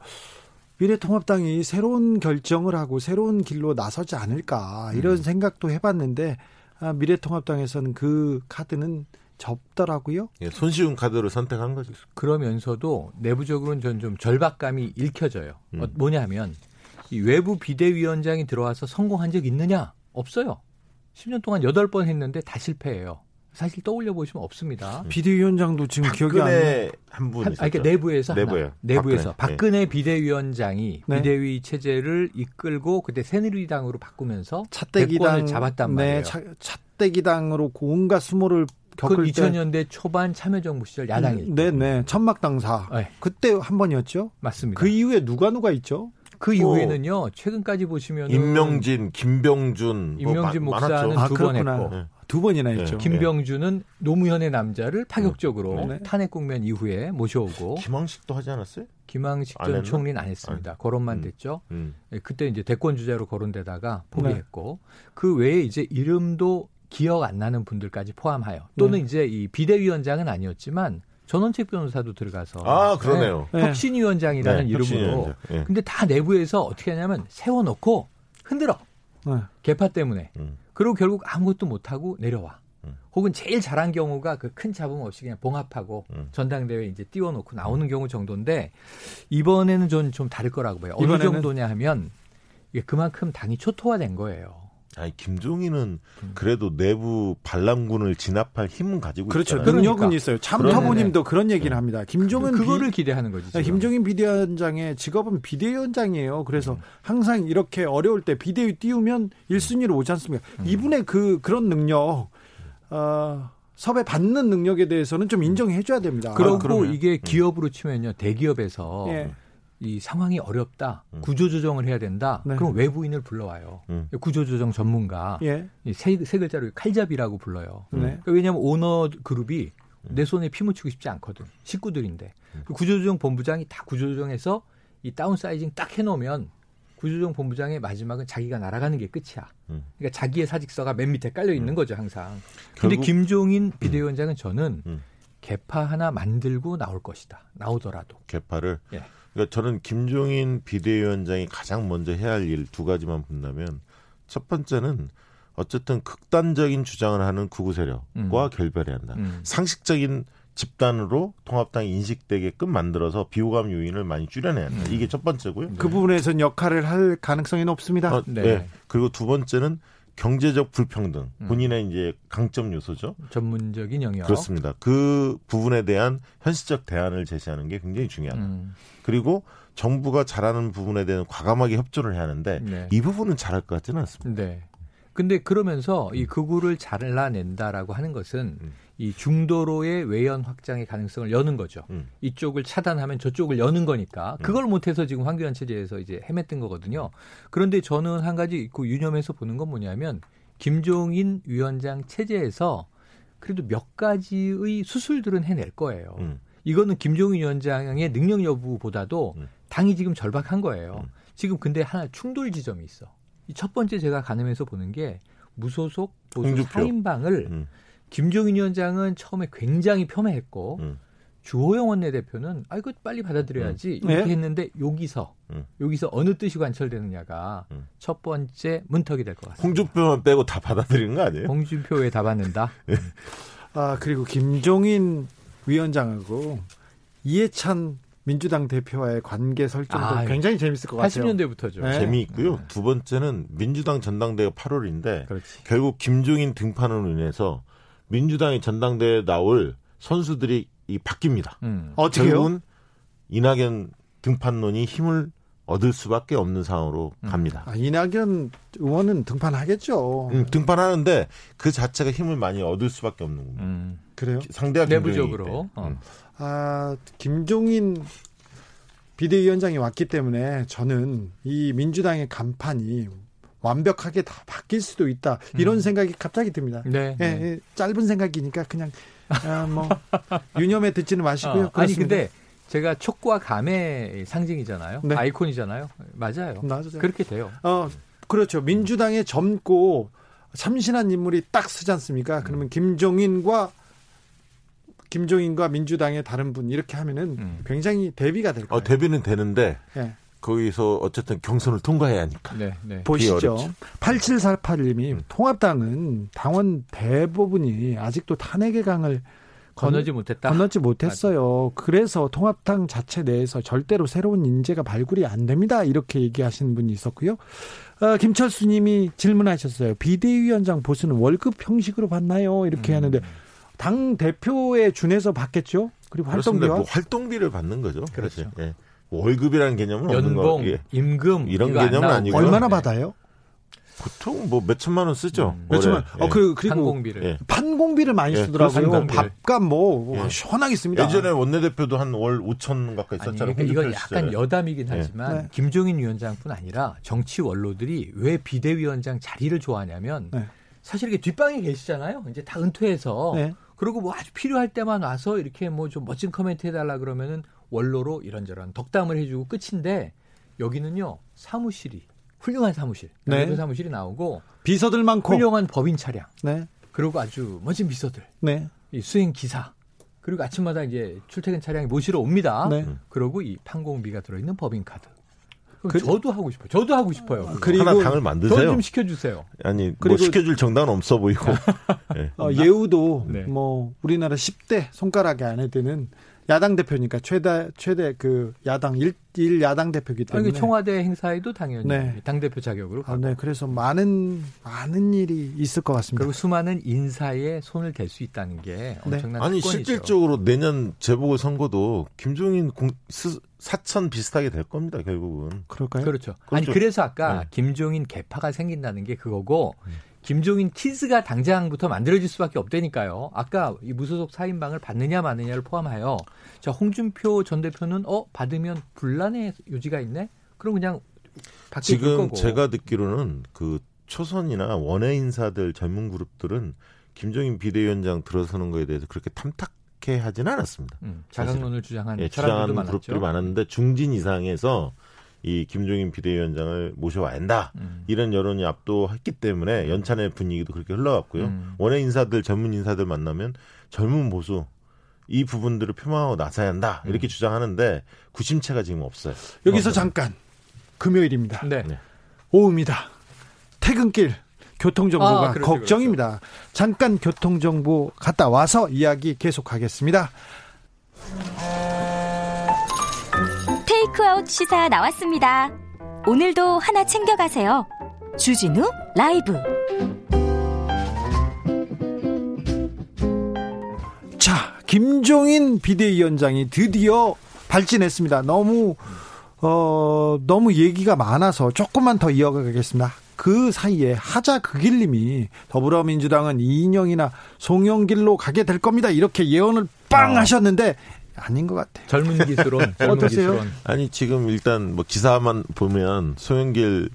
미래통합당이 새로운 결정을 하고 새로운 길로 나서지 않을까 이런 음. 생각도 해봤는데 아, 미래통합당에서는 그 카드는 접더라고요. 예, 손쉬운 카드를 선택한 거죠. 그러면서도 내부적으로는 전 좀 절박감이 읽혀져요. 음. 어, 뭐냐면 이 외부 비대위원장이 들어와서 성공한 적 있느냐? 없어요. 10년 동안 8번 했는데 다 실패해요. 사실 떠올려 보시면 없습니다. 비대위원장도 지금 기억이 안 나요. 박근혜 한분. 아니, 그러니까 내부에서 하나. 내부예요. 내부에서 박근혜. 박근혜, 비대위원장이 네. 비대위 체제를 이끌고 그때 새누리당으로 바꾸면서 대권을 잡았단 말이에요. 네, 차, 차떼기당으로 온갖 수모를 그 겪을 때 2000년대 초반 참여정부 시절 야당일 때. 네, 네. 천막당사. 네, 그때 한 번이었죠. 맞습니다. 그 그, 이후에 누가 누가 있죠? 이후에는요. 최근까지 보시면 임명진, 김병준, 임명진 뭐 마- 목사는 많았죠. 두번 그렇구나. 했고 네. 두 번이나 네. 했죠. 김병준은 노무현의 남자를 파격적으로 네. 탄핵 국면 이후에 모셔오고 김황식도 하지 않았어요? 김항식 안 전? 총리는 안 했습니다. 거론만 음. 됐죠. 음. 예, 그때 이제 대권 주자로 거론되다가 포기했고 그 외에 이제 이름도 기억 안 나는 분들까지 포함하여 또는 네. 이제 이 비대위원장은 아니었지만 전원책 변호사도 들어가서 아 그러네요. 네, 혁신위원장이라는 네, 이름으로 혁신위원장. 예. 근데 다 내부에서 어떻게 하냐면 세워놓고 흔들어 네. 개파 때문에 음. 그리고 결국 아무것도 못하고 내려와 혹은 제일 잘한 경우가 그 큰 잡음 없이 그냥 봉합하고 음. 전당대회 이제 띄워놓고 나오는 경우 정도인데 이번에는 좀, 좀 다를 거라고 봐요. 어느 이번에는? 정도냐 하면 이게 그만큼 당이 초토화된 거예요. 아니 김종인은 음. 그래도 내부 반란군을 진압할 힘은 가지고 그렇죠. 있잖아요. 능력은 그러니까. 있어요. 참터보님도 그런 얘기를 합니다. 김종은 그거를 비- 기대하는 거지. 지금. 김종인 비대위원장의 직업은 비대위원장이에요. 그래서 항상 이렇게 어려울 때 비대위 띄우면 1순위로 오지 않습니까? 이분의 그 그런 능력, 어, 섭외 받는 능력에 대해서는 좀 인정해 줘야 됩니다. 그리고 그러면. 이게 기업으로 치면요 대기업에서 예. 이 상황이 어렵다 음. 구조조정을 해야 된다 네. 그럼 외부인을 불러와요 음. 구조조정 전문가 예. 이 세, 세 글자로 칼잡이라고 불러요 네. 그러니까 왜냐하면 오너 그룹이 내 손에 피 묻히고 싶지 않거든 식구들인데 그 구조조정 본부장이 다 구조조정해서 이 다운 사이징 딱 해놓으면 구조조정 본부장의 마지막은 자기가 날아가는 게 끝이야. 음. 그러니까 자기의 사직서가 맨 밑에 깔려 있는 거죠 항상. 근데 결국- 김종인 비대위원장은 저는 음. 개파 하나 만들고 나올 것이다. 나오더라도. 개파를. 예. 그러니까 저는 김종인 비대위원장이 가장 먼저 해야 할 일 두 가지만 본다면 첫 번째는 어쨌든 극단적인 주장을 하는 극우 세력과 음. 결별해야 한다. 음. 상식적인 집단으로 통합당이 인식되게끔 만들어서 비호감 요인을 많이 줄여내야 한다. 이게 첫 번째고요. 그 부분에선 역할을 할 가능성이 높습니다. 어, 네. 네. 그리고 두 번째는 경제적 불평등, 음. 본인의 이제 강점 요소죠. 전문적인 영역. 그렇습니다. 그 부분에 대한 현실적 대안을 제시하는 게 굉장히 중요하다. 음. 그리고 정부가 잘하는 부분에 대한 과감하게 협조를 해야 하는데 네. 이 부분은 잘할 것 같지는 않습니다. 네. 근데 그러면서 이 극우를 잘라낸다라고 하는 것은 음. 이 중도로의 외연 확장의 가능성을 여는 거죠. 음. 이쪽을 차단하면 저쪽을 여는 거니까 그걸 못해서 지금 황교안 체제에서 이제 헤맸던 거거든요. 그런데 저는 한 가지 그 유념해서 보는 건 뭐냐면 김종인 위원장 체제에서 그래도 몇 가지의 수술들은 해낼 거예요. 음. 이거는 김종인 위원장의 능력 여부보다도 음. 당이 지금 절박한 거예요. 음. 지금 근데 하나 충돌 지점이 있어. 이첫 번째 제가 가늠해서 보는 게 무소속 보수 홍준표. 사인방을 음. 김종인 위원장은 처음에 굉장히 폄훼했고 음. 주호영 원내대표는 아 이거 빨리 받아들여야지 음. 이렇게 네. 했는데 여기서 음. 여기서 어느 뜻이 관철되느냐가 음. 첫 번째 문턱이 될 것 같습니다. 홍준표만 빼고 다 받아들이는 거 아니에요? 홍준표에 다 받는다. <laughs> 아 그리고 김종인 위원장하고 이해찬 민주당 대표와의 관계 설정도 아, 굉장히 재밌을 것 같아요. 80년대부터죠. 네. 재미있고요. 두 번째는 민주당 전당대회가 8월인데 그렇지. 결국 김종인 등판으로 인해서 민주당이 전당대회에 나올 선수들이 이 바뀝니다. 음. 어떻게요? 결국은 이낙연 등판론이 힘을 얻을 수밖에 없는 상황으로 음. 갑니다. 아, 이낙연 의원은 등판하겠죠. 음, 등판하는데 그 자체가 힘을 많이 얻을 수밖에 없는 겁니다. 음. 그래요? 상대가 내부적으로. 어. 음. 아 김종인 비대위원장이 왔기 때문에 저는 이 민주당의 간판이 완벽하게 다 바뀔 수도 있다 이런 음. 생각이 갑자기 듭니다. 네. 예, 네. 예, 짧은 생각이니까 그냥 아, 뭐 <laughs> 유념해 듣지는 마시고요. 어, 아니. 근데 제가 촉과 감의 상징이잖아요. 네. 아이콘이잖아요. 맞아요. 맞아요. 그렇게 돼요. 어 그렇죠. 민주당에 젊고 참신한 인물이 딱 쓰지 않습니까? 그러면 김종인과 김종인과 민주당의 다른 분 이렇게 하면은 음. 굉장히 대비가 될 거예요. 어, 대비는 되는데 예. 거기서 어쨌든 경선을 통과해야 하니까. 네, 네. 보시죠. 어렵죠. 8748님이 통합당은 당원 대부분이 아직도 탄핵의 강을 건너지 못했다. 건너지 못했어요. 그래서 통합당 자체 내에서 절대로 새로운 인재가 발굴이 안 됩니다. 이렇게 얘기하시는 분이 있었고요. 어, 김철수님이 질문하셨어요. 비대위원장 보수는 월급 형식으로 받나요? 이렇게 음. 하는데 당 대표에 준해서 받겠죠. 그리고 그렇습니다. 활동비와 뭐 활동비를 받는 거죠. 그렇죠. 예. 뭐 월급이라는 개념은 없는 거. 연봉, 예. 임금 이런 개념은 나오고. 아니고요. 얼마나 네. 받아요? 보통 뭐 몇 천만 원 쓰죠. 음. 올해. 몇천만. 예. 어, 그, 그리고 항공비를. 예. 판공비를 많이 예, 쓰더라고요. 판공비를. 밥값 뭐 예. 시원하게 씁니다. 예전에 원내대표도 한 월 5천 가까이 썼잖아요. 그러니까 이건 약간 시절에. 여담이긴 네. 하지만 네. 김종인 위원장뿐 아니라 정치 원로들이 왜 비대위원장 자리를 좋아하냐면 네. 사실 이게 뒷방에 계시잖아요. 이제 다 은퇴해서 네. 그리고 뭐 아주 필요할 때만 와서 이렇게 뭐 좀 멋진 코멘트 해달라 그러면은 원로로 이런저런 덕담을 해주고 끝인데 여기는요 사무실이 훌륭한 사무실, 네. 내부 사무실이 나오고 비서들 많고. 훌륭한 법인 차량 네. 그리고 아주 멋진 비서들, 네. 이 수행 기사 그리고 아침마다 이제 출퇴근 차량이 모시러 옵니다. 네. 그리고 이 판공비가 들어있는 법인 카드. 그- 저도 하고 싶어요. 저도 하고 싶어요. 그거. 그리고 하나 당을 만드세요. 저좀 시켜주세요. 아니 뭐 그리고- 시켜줄 정당은 없어 보이고. <laughs> 예. 어, 예우도 네. 뭐 우리나라 10대 손가락에 안에 드는 야당 대표니까 최대 최대 그 야당 일, 일 야당 대표기 아니, 때문에 그 청와대 행사에도 당연히 네. 당 대표 자격으로 아, 가고 네, 그래서 많은 많은 일이 있을 것 같습니다. 그리고 수많은 인사에 손을 댈 수 있다는 게 엄청난 아니 특권이죠. 실질적으로 내년 재보궐 선거도 김종인 공, 스, 사천 비슷하게 될 겁니다 결국은. 그럴까요? 그렇죠. 아니 그렇죠. 그래서 아까 네. 김종인 개파가 생긴다는 게 그거고 김종인 키즈가 당장부터 만들어질 수밖에 없다니까요. 아까 이 무소속 사인방을 받느냐 마느냐를 포함하여 자 홍준표 전 대표는 어 받으면 분란의 요지가 있네. 그럼 그냥 지금. 제가 듣기로는 그 초선이나 원외 인사들 전문 그룹들은 김종인 비대위원장 들어서는 거에 대해서 그렇게 탐탁해 하진 않았습니다. 음, 자강론을 주장한 예, 주장하는. 그룹들이 많았는데 중진 이상에서 이 김종인 비대위원장을 모셔와야 한다. 음. 이런 여론이 압도했기 때문에 연찬의 분위기도 그렇게 흘러갔고요. 음. 원외 인사들, 전문 인사들 만나면 젊은 보수 이 부분들을 표방하고 나서야 한다. 음. 이렇게 주장하는데 구심체가 지금 없어요. 여기서 잠깐 금요일입니다. 네. 네. 오후입니다. 퇴근길 교통 정보가 아, 그렇죠, 걱정입니다. 잠깐 교통 정보 갔다 와서 이야기 계속하겠습니다. 테이크아웃 시사 나왔습니다. 오늘도 하나 챙겨가세요. 주진우 라이브. 자, 김종인 비대위원장이 드디어 발진했습니다. 너무 어 너무 얘기가 많아서 조금만 더 이어가겠습니다. 그 사이에 하자 극일님이 더불어민주당은 이인영이나 송영길로 가게 될 겁니다. 이렇게 예언을 빵 아. 하셨는데 아닌 것 같아요. 젊은 젊은 어떠세요? 아니 지금 일단 뭐 기사만 보면 소영길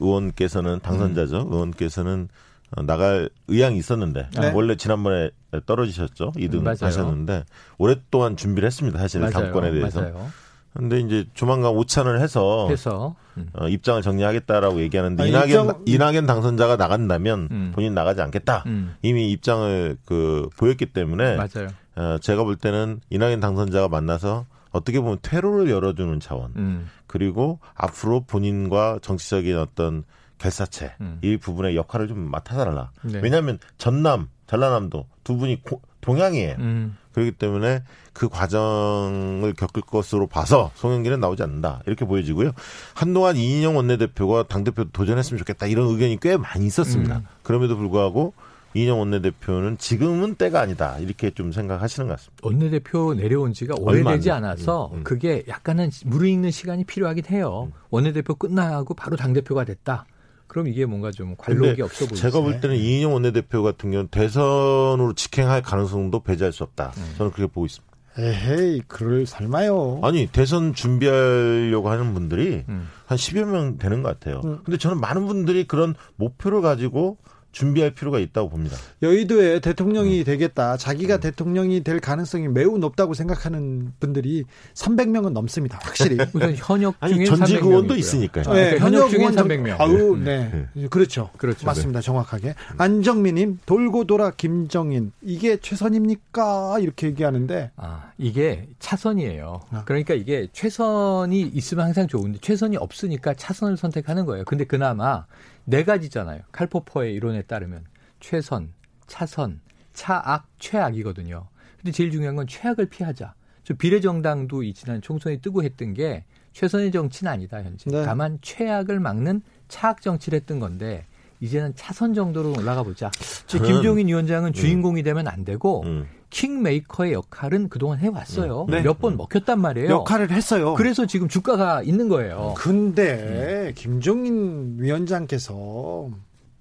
의원께서는 당선자죠. 음. 의원께서는 어, 나갈 의향이 있었는데 네. 원래 지난번에 떨어지셨죠. 2등 음, 맞아요. 하셨는데 오랫동안 준비를 했습니다. 사실 맞아요. 당권에 대해서. 맞아요. 근데 이제 조만간 오찬을 해서 해서 음. 어, 입장을 정리하겠다라고 얘기하는데 아, 이낙연 입장- 이낙연 당선자가 나간다면 음. 본인 나가지 않겠다. 음. 이미 입장을 그 보였기 때문에 맞아요. 어, 제가 볼 때는 이낙연 당선자가 만나서 어떻게 보면 퇴로를 열어주는 차원 음. 그리고 앞으로 본인과 정치적인 어떤 결사체 음. 이 부분의 역할을 좀 맡아달라. 네. 왜냐하면 전남, 전라남도 두 분이 고- 동양이에요. 음. 그렇기 때문에 그 과정을 겪을 것으로 봐서 송영길은 나오지 않는다 이렇게 보여지고요. 한동안 이인영 원내대표가 당 대표 도전했으면 좋겠다 이런 의견이 꽤 많이 있었습니다. 음. 그럼에도 불구하고 이인영 원내대표는 지금은 때가 아니다 이렇게 좀 생각하시는 것 같습니다. 원내대표 내려온 지가 오래되지 됐- 않아서 음, 음. 그게 약간은 무르익는 시간이 필요하긴 해요. 원내대표 끝나고 바로 당대표가 됐다. 그럼 이게 뭔가 좀 관록이 없어 보이죠. 제가 볼 때는 이인영 원내대표 같은 경우는 대선으로 직행할 가능성도 배제할 수 없다. 저는 그렇게 보고 있습니다. 에헤이, 그럴 설마요. 아니 대선 준비하려고 하는 분들이 음. 한 10여 명 되는 것 같아요. 음. 근데 저는 많은 분들이 그런 목표를 가지고 준비할 필요가 있다고 봅니다. 여의도에 대통령이 음. 되겠다. 자기가 대통령이 될 가능성이 매우 높다고 생각하는 분들이 300명은 넘습니다. 확실히. <laughs> 우선 현역 중에 전직 300명 의원도. 있으니까요. 아, 그러니까 현역 중에 300명. 아우, 음. 네. 그렇죠. 그렇죠. 맞습니다. 정확하게. 안정민 님, 돌고 돌아 김정인. 이게 최선입니까? 이렇게 얘기하는데. 아, 이게 차선이에요. 아. 그러니까 이게 최선이 있으면 항상 좋은데 최선이 없으니까 차선을 선택하는 거예요. 근데 그나마 네 가지잖아요. 칼포퍼의 이론에 따르면 최선, 차선, 차악, 최악이거든요. 근데 제일 중요한 건 최악을 피하자. 저 비례정당도 이 지난 총선이 뜨고 했던 게 최선의 정치는 아니다 현재. 네. 다만 최악을 막는 차악 정치를 했던 건데 이제는 차선 정도로 올라가 보자. 김종인 위원장은 주인공이 되면 안 되고 음. 킹메이커의 역할은 그동안 해왔어요. 네. 몇번 먹혔단 말이에요. 역할을 했어요. 그래서 지금 주가가 있는 거예요. 근데 김종인 위원장께서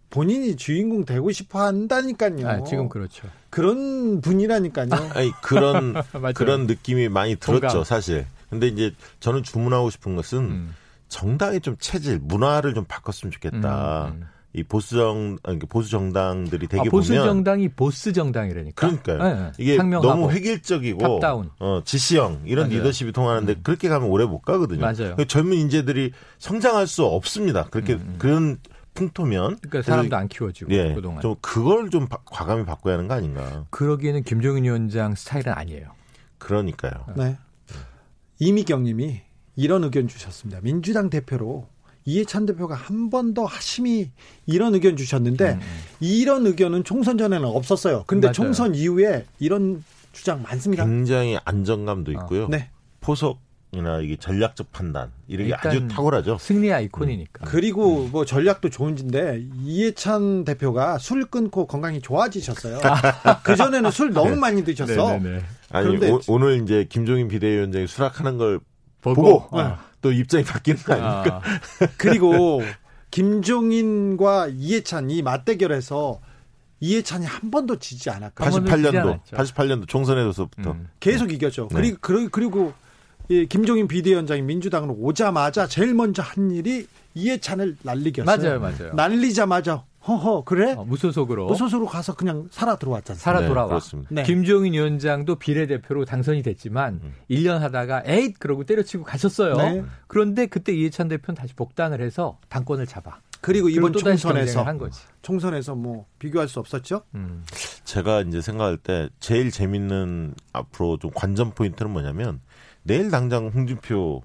본인이 주인공 되고 싶어 한다니까요. 아, 지금 그렇죠. 그런 분이라니까요. <laughs> 아니 그런. <laughs> 그런 느낌이 많이 들었죠, 공감. 사실. 근데 이제 저는 주문하고 싶은 것은 음, 정당의 좀 체질, 문화를 좀 바꿨으면 좋겠다. 음, 음. 이 보수정 아니, 그 보수 정당들이 되게 아, 보수 보면 정당이 보스 정당이라니까. 그러니까요. 네, 네. 이게 상명하고. 너무 획일적이고 탑다운. 어, 지시형 이런 맞아요. 음. 리더십이 통하는데 그렇게 가면 오래 못 가거든요. 맞아요. 그 젊은 인재들이 성장할 수 없습니다. 그렇게 그런 풍토면 음, 그러니까 사람도 안 키워지고 예, 그동안. 좀 그걸 좀 바- 과감히 바꿔야 하는 거 아닌가. 그러기에는 김종인 위원장 스타일은 아니에요. 그러니까요. 네. 이미경 님이 이런 의견 주셨습니다. 민주당 대표로 이해찬 대표가 한 번 더 하심이 이런 의견 주셨는데 음. 이런 의견은 총선 전에는 없었어요. 근데 맞아요. 총선 이후에 이런 주장 많습니다. 굉장히 안정감도 있고요. 네. 포석 이나 이게 전략적 판단 이런 게 아주 탁월하죠. 승리 아이콘이니까. 그리고 뭐 전략도 좋은지인데 이해찬 대표가 술 끊고 건강이 좋아지셨어요. <laughs> 그 전에는 술 너무 많이 드셨어. 네네네. 아니 그런데 오, 늘 이제 김종인 비대위원장이 수락하는 걸 보고, 보고, 아. 또 입장이 바뀌는 거 아닙니까? 아, 그리고 <laughs> 김종인과 이해찬 이 맞대결에서 이해찬이 한 번도 지지 지지 88년도 않았죠. 88년도 총선에서부터 음. 계속 이겼죠. 네. 그리고 그리고, 그리고 이 김종인 비대위원장이 민주당으로 오자마자 제일 먼저 한 일이 이해찬을 날렸어요. 맞아요, 맞아요. 날리자마자 허허 그래? 어, 무소속으로 무소속으로 가서 그냥 살아 들어왔잖아요. 살아 네, 돌아와. 그렇습니다. 네. 김종인 위원장도 비례대표로 당선이 됐지만 음. 1년 하다가 에잇 그러고 때려치고 가셨어요. 네. 그런데 그때 이해찬 대표는 다시 복당을 해서 당권을 잡아. 그리고 이번 그리고 또다시 총선에서 한 거지. 총선에서 뭐 비교할 수 없었죠. 음. 제가 이제 생각할 때 제일 재밌는 앞으로 좀 관전 포인트는 뭐냐면 내일 당장 홍준표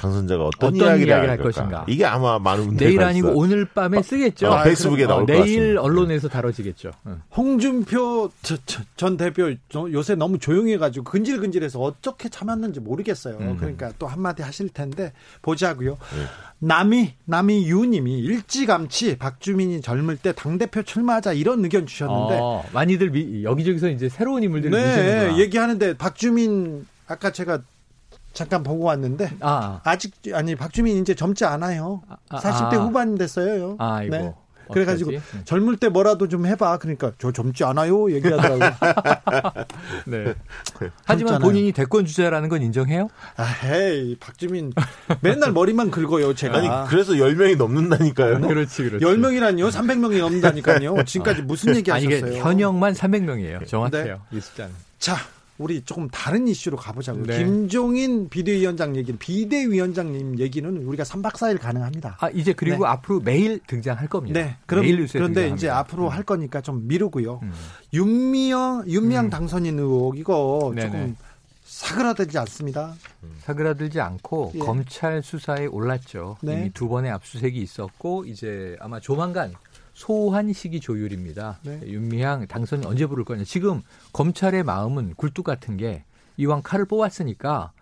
당선자가 어떤, 어떤 이야기를, 이야기를 할? 것인가. 이게 아마 많은 분들이 내일 아니고 오늘 밤에 쓰겠죠. 아, 페이스북에 어, 나올 것 내일 같습니다. 언론에서 다뤄지겠죠. 응. 홍준표 저- 저- 전 대표 저- 요새 너무 조용해가지고 근질근질해서 어떻게 참았는지 모르겠어요. 음. 그러니까 또 한마디 하실 텐데 보자고요. 네. 남이 남이 유님이 일찌감치 박주민이 젊을 때 당 대표 출마하자 이런 의견 주셨는데 어, 많이들 미- 여기저기서 이제 새로운 인물들을 네. 얘기하는데 박주민 아까 제가 잠깐 보고 왔는데 아, 아직 아니 박주민 이제 젊지 않아요. 아, 아, 40대 아. 후반 됐어요. 아, 이거. 네. 그래가지고 어떡하지? 응. 젊을 때 뭐라도 좀 해봐. 그러니까 저 젊지 않아요. 얘기하더라고요. <laughs> 네. 하지만 젊잖아요. 본인이 대권 주자라는 건 인정해요? 아, 헤이, 박주민. 맨날 머리만 긁어요, 제가. 아니 그래서 10명이 넘는다니까요. <laughs> 그렇지, 그렇지. 10명이라니요? 300명이 넘는다니까요. 지금까지 무슨 얘기 아니, 이게 하셨어요? 현역만 300명이에요. 정확해요. 이 숫자는. 자, 우리 조금 다른 이슈로 가보자고요. 네. 김종인 비대위원장 얘기는, 비대위원장님 얘기는 우리가 3박 4일 가능합니다. 아, 이제 그리고 네. 앞으로 매일 등장할 겁니다. 네. 그럼, 매일 뉴스에 그런데 등장합니다. 이제 앞으로 할 거니까 좀 미루고요. 음. 윤미영, 윤미향 음. 당선인 의혹, 이거 네네. 조금 사그라들지 않습니다. 사그라들지 않고 예. 검찰 수사에 올랐죠. 네. 이미 두 번의 압수색이 있었고 이제 아마 조만간 소환 시기 조율입니다. 네. 윤미향 당선인 언제 부를 거냐. 지금 검찰의 마음은 굴뚝 같은 게 이왕 칼을 뽑았으니까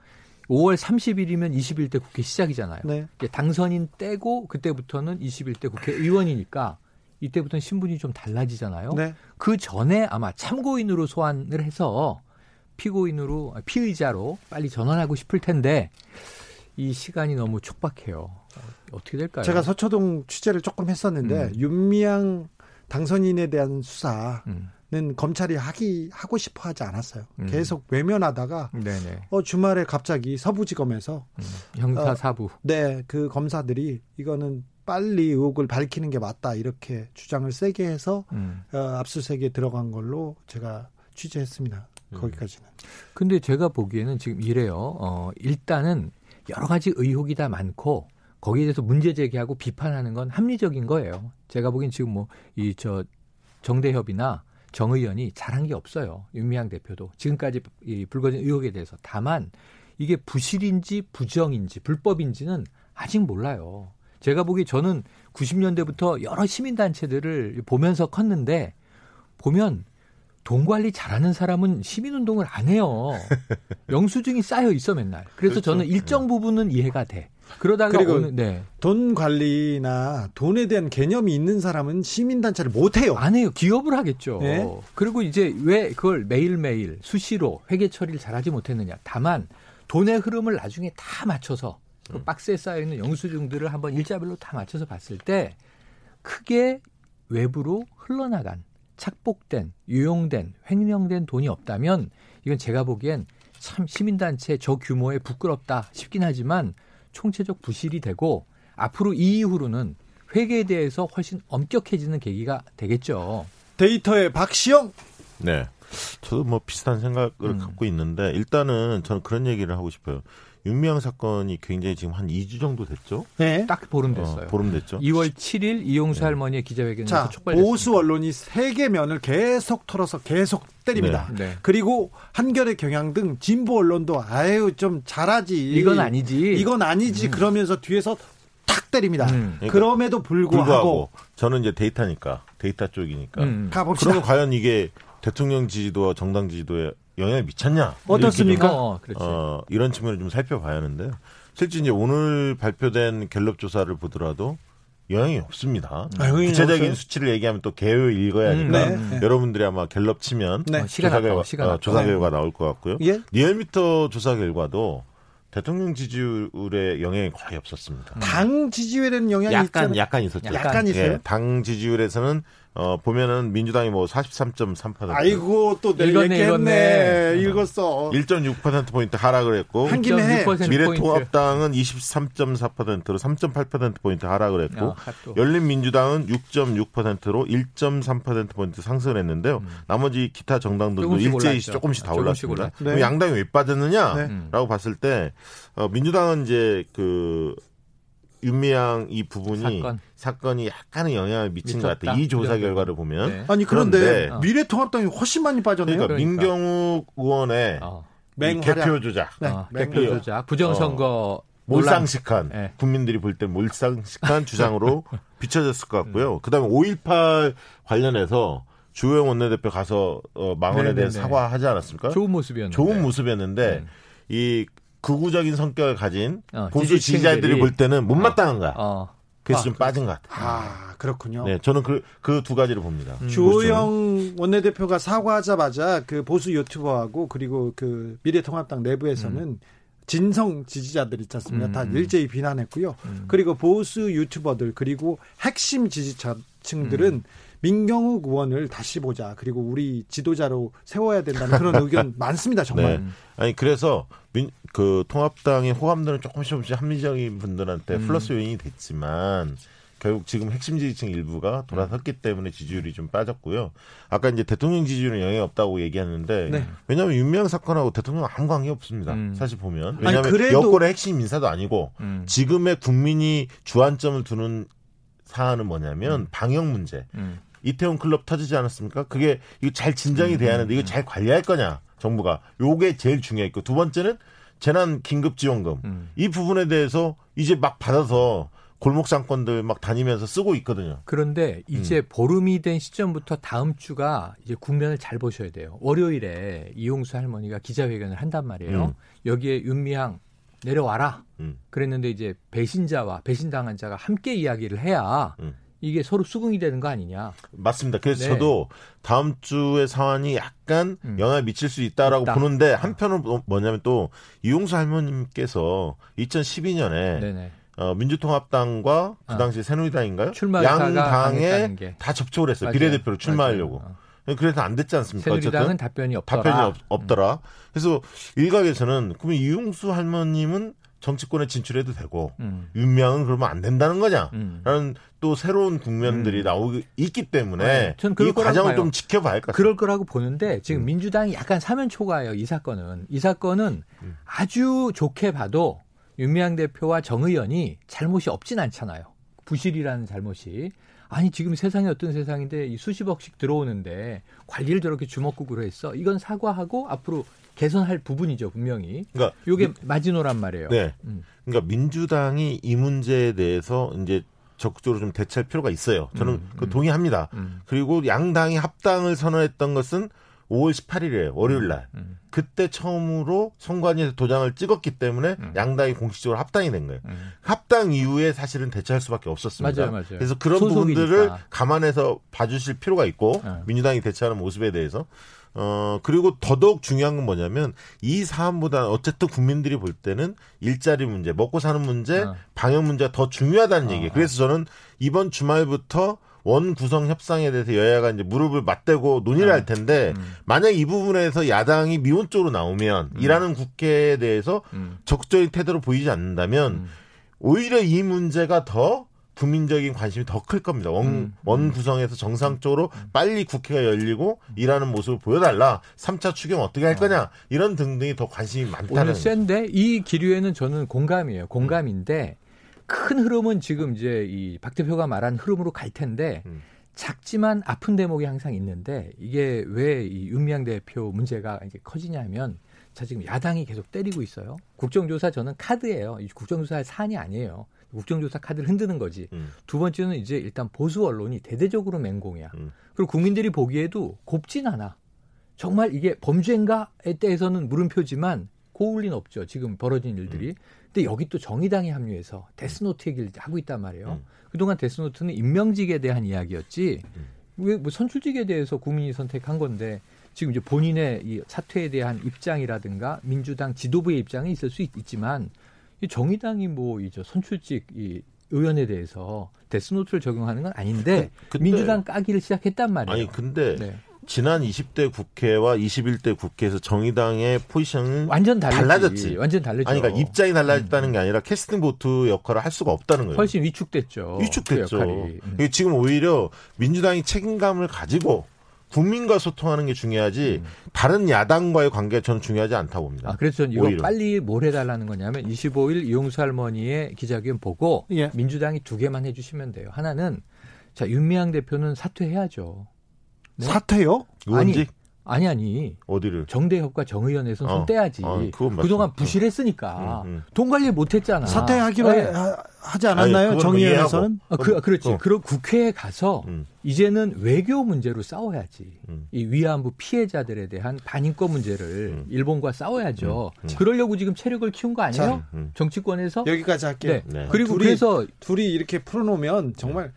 5월 30일이면 21대 국회 시작이잖아요. 네. 당선인 떼고 그때부터는 21대 국회의원이니까 이때부터는 신분이 좀 달라지잖아요. 네. 그 전에 아마 참고인으로 소환을 해서 피고인으로 아, 피의자로 빨리 전환하고 싶을 텐데 이 시간이 너무 촉박해요. 어, 어떻게 될까요? 제가 서초동 취재를 조금 했었는데, 음. 윤미향 당선인에 대한 수사, 음, 는 검찰이 하기 하고 싶어 하지 않았어요. 음. 계속 외면하다가 네네. 어 주말에 갑자기 서부지검에서 음, 형사 어, 사부. 네그 검사들이 이거는 빨리 의혹을 밝히는 게 맞다 이렇게 주장을 세게 해서 음. 어, 압수수색에 들어간 걸로 제가 취재했습니다. 음. 거기까지는. 근데 제가 보기에는 지금 이래요. 어, 일단은 여러 가지 의혹이 다 많고 거기에 대해서 문제 제기하고 비판하는 건 합리적인 거예요. 제가 보기엔 지금 뭐 이 저 정대협이나 정 의원이 잘한 게 없어요. 윤미향 대표도 지금까지 이 불거진 의혹에 대해서 다만 이게 부실인지 부정인지 불법인지는 아직 몰라요. 제가 보기에 저는 90년대부터 여러 시민단체들을 보면서 컸는데 보면 돈 관리 잘하는 사람은 시민운동을 안 해요. <laughs> 영수증이 쌓여 있어 맨날. 그래서 그렇죠. 저는 일정 부분은 이해가 돼. 그러다가 그리고 어느 네. 돈 관리나 돈에 대한 개념이 있는 사람은 시민 단체를 못 해요. 안 해요. 기업을 하겠죠. 네. 그리고 이제 왜 그걸 매일매일 수시로 회계 처리를 잘하지 못했느냐. 다만 돈의 흐름을 나중에 다 맞춰서 그 박스에 쌓여 있는 영수증들을 한번 일자별로 다 맞춰서 봤을 때 크게 외부로 흘러나간 착복된 유용된 횡령된 돈이 없다면 이건 제가 보기엔 참 시민단체 저 규모에 부끄럽다 싶긴 하지만 총체적 부실이 되고 앞으로 이 이후로는 회계에 대해서 훨씬 엄격해지는 계기가 되겠죠. 데이터의 박시영 네. 저도 뭐 비슷한 생각을 음. 갖고 있는데 일단은 저는 그런 얘기를 하고 싶어요. 윤미향 사건이 굉장히 지금 한 2주 정도 됐죠? 네. 딱 보름 됐어요. 어, 보름 됐죠. 2월 7일 이용수 할머니의 기자회견에서 자, 촉발됐습니다. 보수 언론이 세계 면을 계속 털어서 계속 때립니다. 네. 네. 그리고 한겨레 경향 등 진보 언론도 아유 좀 잘하지. 이건 아니지. 이건 아니지. 그러면서 뒤에서 탁 때립니다. 음. 그러니까 그럼에도 불구하고, 불구하고 저는 이제 데이터니까 데이터 쪽이니까 음. 가봅시다. 그러면 과연 이게 대통령 지지도와 정당 지지도에 영향을 미쳤냐? 어떻습니까? 어. 어, 이런 측면을 좀 살펴봐야 하는데 실제 이제 오늘 발표된 갤럽 조사를 보더라도 영향이 없습니다. 아, 영향이 구체적인 없어요? 수치를 얘기하면 또 개요 읽어야 음, 하니까 네, 네. 여러분들이 아마 갤럽 치면 네. 어, 주간 조사 결과, 주간 어. 조사 네. 결과 나올 것 같고요. 예? 리얼미터 조사 결과도 대통령 지지율에 영향이 거의 없었습니다. 당 지지율에는 영향이 약간 있잖아요. 약간 있었죠. 약간 있어요? 예, 당 지지율에서는 어 보면은 민주당이 뭐 43.3%, 아이고 또 읽었네, 내렸겠네. 읽었네. 읽었어. 1.6% 포인트 하락을 했고 한 김에 해. 6% 미래통합당은 23.4%로 3.8% 포인트 하락을 했고 아, 또. 열린민주당은 6.6%로 1.3% 포인트 상승을 했는데요. 나머지 기타 정당들도 음. 조금씩 일제히 올랐죠. 조금씩 다 조금씩 올랐습니다. 네. 양당이 왜 빠졌느냐라고 네. 봤을 때 어, 민주당은 이제 그 윤미향 이 부분이 사건. 이 약간의 영향을 미친 것 미쳤다. 같아요. 이 조사 그런 결과를 보면 네. 아니 그런데 그런데 어. 미래통합당이 훨씬 많이 빠졌네요. 그러니까, 그러니까. 민경욱 의원의 어. 개표 조작 네. 어, 맹- 대표 조작, 부정선거 논란. 몰상식한 네. 국민들이 볼 때 몰상식한 <laughs> 주장으로 비춰졌을 것 같고요. 그다음에 5.18 관련해서 주호영 원내대표 가서 어, 망언에 네네네. 대해 사과하지 않았습니까? 좋은 모습이었는데. 좋은 모습이었는데 이 극우적인 성격을 가진 어, 보수 지지자들이 볼 때는 못마땅한 거야. 어. 그래서 아, 좀 빠진 것 같아요. 아 그렇군요. 네, 저는 그 그 두 가지를 봅니다. 음. 주호영 원내대표가 사과하자마자 그 보수 유튜버하고 그리고 그 미래통합당 내부에서는 진성 지지자들 있지 않습니까? 음, 다 음. 일제히 비난했고요. 그리고 보수 유튜버들 그리고 핵심 지지층들은 음. 민경욱 의원을 다시 보자. 그리고 우리 지도자로 세워야 된다는 그런 <laughs> 의견 많습니다. 정말. 네. 아니 그래서 민, 그 통합당의 호감도는 조금씩 조금씩 합리적인 분들한테 음. 플러스 요인이 됐지만 결국 지금 핵심 지지층 일부가 돌아섰기 때문에 지지율이 좀 빠졌고요. 아까 이제 대통령 지지율은 영향이 없다고 얘기하는데 네. 왜냐하면 윤미향 사건하고 대통령 아무 관계 없습니다. 음. 사실 보면 아니, 왜냐하면 그래도- 여권의 핵심 인사도 아니고 음. 지금의 국민이 주안점을 두는 사안은 뭐냐면 방역 문제. 음. 이태원 클럽 터지지 않았습니까? 그게 이거 잘 진정이 돼야 하는데 이거 잘 관리할 거냐 정부가 요게 제일 중요했고 두 번째는 재난 긴급 지원금 음. 이 부분에 대해서 이제 막 받아서 골목 상권들 막 다니면서 쓰고 있거든요. 그런데 이제 음. 보름이 된 시점부터 다음 주가 이제 국면을 잘 보셔야 돼요. 월요일에 이용수 할머니가 기자회견을 한단 말이에요. 음. 여기에 윤미향 내려와라. 음. 그랬는데 이제 배신자와 배신당한 자가 함께 이야기를 해야 음. 이게 서로 수긍이 되는 거 아니냐. 맞습니다. 그래서 네. 저도 다음 주의 상황이 약간 음. 영향을 미칠 수 있다라고 있다. 보는데 한편으로 뭐- 뭐냐면 또 이용수 할머님께서 2012년에 네네. 어, 민주통합당과 그 아. 당시 새누리당인가요? 출마 의사가 양당에 강했다는 게. 다 접촉을 했어요. 맞아요. 비례대표로 출마하려고. 맞아요. 그래서 안 됐지 않습니까? 새누리당은 어쨌든 답변이 없더라. 답변이 없, 더라 그래서 일각에서는 그러면 이용수 할머님은 정치권에 진출해도 되고 음. 윤명은 그러면 안 된다는 거냐? 음. 라는 또 새로운 국면들이 나오기 있기 때문에 네, 이 과정을 봐요. 좀 지켜봐야 할 것 같아요. 그럴 거라고 보는데 음. 지금 민주당이 약간 사면 초과예요. 이 사건은 이 사건은 음. 아주 좋게 봐도 윤미향 대표와 정 의원이 잘못이 없진 않잖아요. 부실이라는 잘못이 아니 지금 세상이 어떤 세상인데 이 수십억씩 들어오는데 관리를 저렇게 주먹구구로 했어. 이건 사과하고 앞으로 개선할 부분이죠 분명히. 그러니까 요게 마지노란 말이에요. 네. 음. 그러니까 민주당이 이 문제에 대해서 이제 적극적으로 좀 대처할 필요가 있어요. 저는 음, 그 음. 동의합니다. 음. 그리고 양당이 합당을 선언했던 것은 5월 18일이에요. 월요일 날. 음. 그때 처음으로 선관위에서 도장을 찍었기 때문에 음. 양당이 공식적으로 합당이 된 거예요. 음. 합당 이후에 사실은 대처할 수밖에 없었습니다. 맞아요, 맞아요. 그래서 그런 소속이니까. 부분들을 감안해서 봐주실 필요가 있고 네. 민주당이 대처하는 모습에 대해서 어 그리고 더더욱 중요한 건 뭐냐면 이 사안보다 어쨌든 국민들이 볼 때는 일자리 문제, 먹고 사는 문제, 어. 방역 문제가 더 중요하다는 어, 얘기예요. 어. 그래서 저는 이번 주말부터 원 구성 협상에 대해서 여야가 이제 무릎을 맞대고 논의를 어. 할 텐데 음. 만약 이 부분에서 야당이 미온 쪽으로 나오면 일하는 국회에 대해서 음. 적극적인 태도를 보이지 않는다면 음. 오히려 이 문제가 더 국민적인 관심이 더 클 겁니다. 원, 음. 원 구성에서 정상적으로 빨리 국회가 열리고 일하는 모습을 보여달라. 3차 추경 어떻게 할 거냐. 이런 등등이 더 관심이 많다는. 오늘 센데 이 기류에는 저는 공감이에요. 공감인데 큰 흐름은 지금 이제 이 박 대표가 말한 흐름으로 갈 텐데 음. 작지만 아픈 대목이 항상 있는데 이게 왜이 윤미향 대표 문제가 이제 커지냐면 자 지금 야당이 계속 때리고 있어요. 국정조사 저는 카드예요. 이 국정조사 사안이 아니에요. 국정조사 카드를 흔드는 거지. 음. 두 번째는 이제 일단 보수 언론이 대대적으로 맹공이야. 음. 그리고 국민들이 보기에도 곱진 않아. 정말 이게 범죄인가에 대해서는 물음표지만 고울 리는 없죠. 지금 벌어진 일들이. 근데 여기 또 정의당이 합류해서 데스노트 얘기를 하고 있단 말이에요. 음. 그동안 데스노트는 임명직에 대한 이야기였지. 음. 왜뭐 선출직에 대해서 국민이 선택한 건데 지금 이제 본인의 이 사퇴에 대한 입장이라든가 민주당 지도부의 입장이 있을 수 있, 있지만 이 정의당이 뭐 이제 선출직 이 의원에 대해서 데스노트를 적용하는 건 아닌데 근데- 민주당 까기를 시작했단 말이에요. 아니 근데 네. 지난 20대 국회와 21대 국회에서 정의당의 포지션은 완전 달랐지. 달라졌지. 완전 다르죠. 아니 그러니까 입장이 달라졌다는 게 아니라 캐스팅 보트 역할을 할 수가 없다는 거예요. 훨씬 위축됐죠. 위축됐죠. 그. 음. 지금 오히려 민주당이 책임감을 가지고 국민과 소통하는 게 중요하지 다른 야당과의 관계가 저는 중요하지 않다고 봅니다. 아, 그래서 저는 이거 오히려. 빨리 뭘 해달라는 거냐면 25일 이용수 할머니의 기자회견 보고 예. 민주당이 두 개만 해주시면 돼요. 하나는 자 윤미향 대표는 사퇴해야죠. 네? 사퇴요? 의원직 아니 아니 어디를? 정대협과 정의연에서는 손 어. 떼야지. 어, 그건 맞죠. 그동안 부실했으니까 음, 음. 돈 관리 못했잖아. 사퇴하기로 네. 하- 하지 않았나요? 아니, 정의연에서는? 아, 그, 그렇지. 어. 그럼 국회에 가서 음. 이제는 외교 문제로 싸워야지. 음. 이 위안부 피해자들에 대한 반인권 문제를 음. 일본과 싸워야죠. 음. 음. 그러려고 지금 체력을 키운 거 아니에요? 자, 음. 정치권에서? 여기까지 할게요. 네. 네. 그리고 둘이- 그래서 둘이 이렇게 풀어놓으면 정말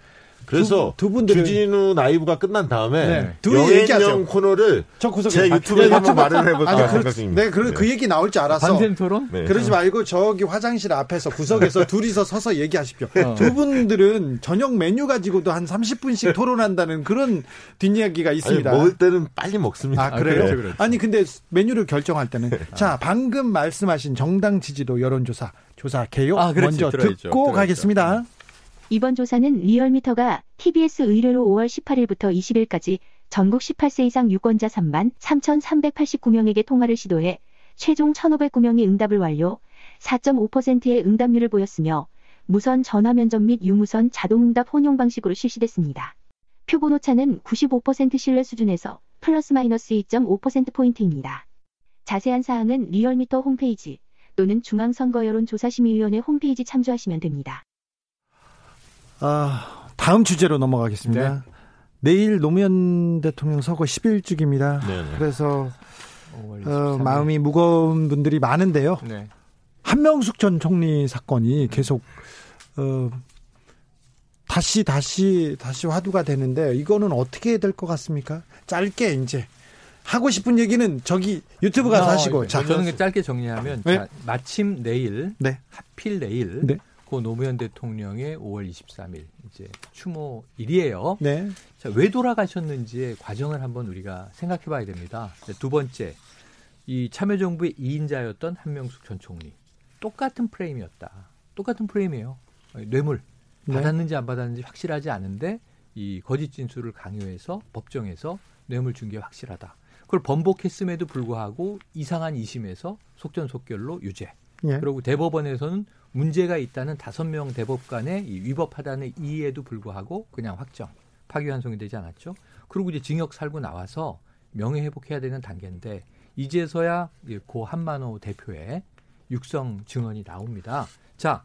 그래서 두, 두 분들은 주진우 라이브가 끝난 다음에 네. 영앤영 코너를 저 구석에 제 바- 유튜브에 네, 한번 마련해 볼까 아니, 그, 생각 중입니다. 네, 그, 그 얘기 나올 줄 알았어. 반샘 토론? 네. 그러지 말고 저기 화장실 앞에서 구석에서 <laughs> 둘이서 서서 얘기하십시오. 어. 두 분들은 저녁 메뉴 가지고도 한 30분씩 토론한다는 그런 뒷이야기가 아니, 있습니다. 먹을 때는 빨리 먹습니다. 아, 그래요? 그렇죠, 그렇죠. 아니, 근데 메뉴를 결정할 때는. 자, 방금 말씀하신 정당 지지도 여론조사, 조사 개요. 아. 먼저 들어있죠. 듣고 들어있죠. 가겠습니다. 이번 조사는 리얼미터가 TBS 의뢰로 5월 18일부터 20일까지 전국 18세 이상 유권자 3만 3,389명에게 통화를 시도해 최종 1,509명이 응답을 완료, 4.5%의 응답률을 보였으며 무선 전화 면접 및 유무선 자동응답 혼용 방식으로 실시됐습니다. 표본 오차는 95% 신뢰 수준에서 플러스 마이너스 2.5%포인트입니다. 자세한 사항은 리얼미터 홈페이지 또는 중앙선거여론조사심의위원회 홈페이지 참조하시면 됩니다. 아, 다음 주제로 넘어가겠습니다. 내일 노무현 대통령 서거 10일째입니다. 네네. 그래서 5월 어, 23일. 마음이 무거운 분들이 많은데요. 네. 한명숙 전 총리 사건이 계속 어, 다시 다시 다시 화두가 되는데 이거는 어떻게 될 것 같습니까? 짧게 이제 하고 싶은 얘기는 저기 유튜브 가서 어, 하시고 이거 자 저는 그 짧게 정리하면 네. 자, 마침 내일 네. 하필 내일 네. 고 노무현 대통령의 5월 23일 이제 추모일이에요. 네. 자, 왜 돌아가셨는지의 과정을 한번 우리가 생각해 봐야 됩니다. 자, 두 번째, 이 참여정부의 2인자였던 한명숙 전 총리. 똑같은 프레임이었다. 똑같은 프레임이에요. 뇌물. 네. 받았는지 안 받았는지 확실하지 않은데 이 거짓 진술을 강요해서 법정에서 뇌물 준 게 확실하다. 그걸 번복했음에도 불구하고 이상한 2심에서 속전속결로 유죄. 예. 그리고 대법원에서는 문제가 있다는 다섯 명 대법관의 이 위법하다는 이의에도 불구하고 그냥 확정, 파기환송이 되지 않았죠. 그리고 이제 징역 살고 나와서 명예 회복해야 되는 단계인데 이제서야 이고 한만호 대표의 육성 증언이 나옵니다. 자,